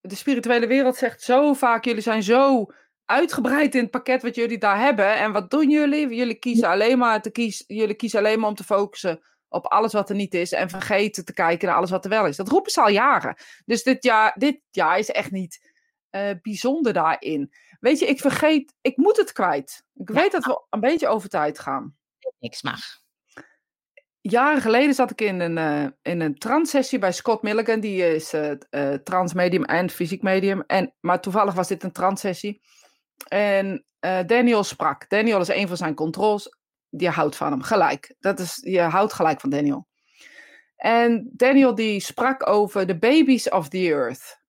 de spirituele wereld zegt zo vaak... Jullie zijn zo uitgebreid in het pakket wat jullie daar hebben. En wat doen jullie? Jullie kiezen alleen maar, te kies, jullie kiezen alleen maar om te focussen op alles wat er niet is en vergeten te kijken naar alles wat er wel is. Dat roepen ze al jaren. Dus dit jaar, dit jaar is echt niet uh, bijzonder daarin. Weet je, ik vergeet, ik moet het kwijt. Ik weet dat we een beetje over tijd gaan. Niks mag. Jaren geleden zat ik in een, uh, in een transsessie bij Scott Milligan. Die is uh, uh, transmedium en fysiek medium. En, maar toevallig was dit een transsessie. En Daniel sprak. Daniel is een van zijn controls. Die houdt van hem gelijk. Dat is, je houdt gelijk van Daniel. En Daniel die sprak over de babies of the earth.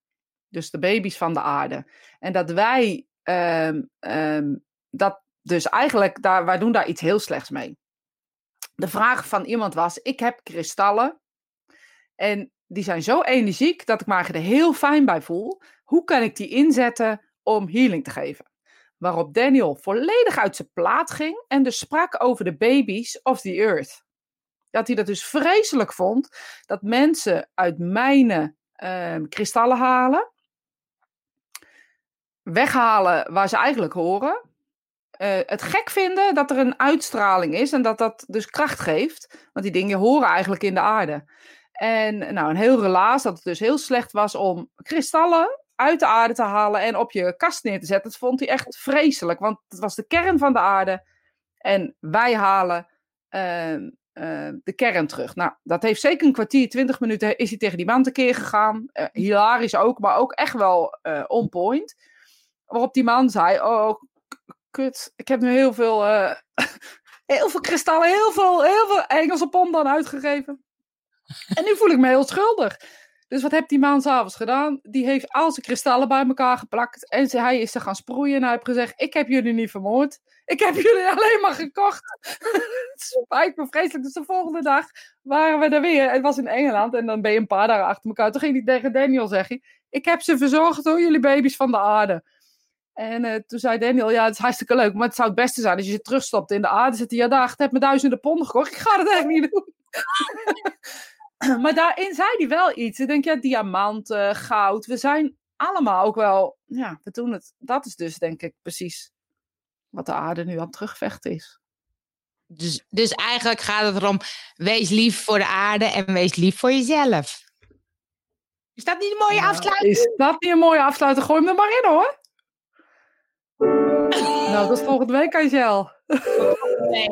Dus de baby's van de aarde. En dat wij, um, um, dat dus eigenlijk, daar, wij doen daar iets heel slechts mee. De vraag van iemand was, ik heb kristallen. En die zijn zo energiek dat ik me er heel fijn bij voel. Hoe kan ik die inzetten om healing te geven? Waarop Daniel volledig uit zijn plaat ging en dus sprak over de babies of the earth. Dat hij dat dus vreselijk vond dat mensen uit mijnen uh, kristallen halen, weghalen waar ze eigenlijk horen. Uh, het gek vinden dat er een uitstraling is en dat dat dus kracht geeft. Want die dingen horen eigenlijk in de aarde. En nou, een heel relaas dat het dus heel slecht was om kristallen uit de aarde te halen en op je kast neer te zetten. Dat vond hij echt vreselijk, want het was de kern van de aarde. En wij halen uh, uh, de kern terug. Nou, dat heeft zeker een kwartier, twintig minuten is hij tegen die man tekeer gegaan. Uh, hilarisch ook, maar ook echt wel on point. Waarop die man zei, oh, kut, ik heb nu heel veel, heel veel kristallen, heel veel, heel veel Engelse pond dan uitgegeven. En nu voel ik me heel schuldig. Dus wat heeft die man s'avonds gedaan? Die heeft al zijn kristallen bij elkaar geplakt. En hij is ze gaan sproeien. En hij heeft gezegd: Ik heb jullie niet vermoord. Ik heb jullie alleen maar gekocht. het spijt me vreselijk. Dus de volgende dag waren we er weer. Het was in Engeland. En dan ben je een paar dagen achter elkaar. Toen ging hij tegen Daniel zeggen: Ik heb ze verzorgd door jullie baby's van de aarde. En uh, toen zei Daniel, ja, het is hartstikke leuk, maar het zou het beste zijn als je terugstopt in de aarde. Zit hij, ja, daar, heb me duizenden ponden gekocht. Ik ga het eigenlijk niet doen. maar daarin zei hij wel iets. Ik denk, ja, diamanten, goud. We zijn allemaal ook wel, ja, we doen het. Dat is dus denk ik precies wat de aarde nu aan het terugvechten is. Dus, dus eigenlijk gaat het erom, wees lief voor de aarde en wees lief voor jezelf. Is dat niet een mooie afsluiting? Is dat niet een mooie afsluiting? Gooi hem er maar in hoor. Nou, is volgende week, Angel. Nee.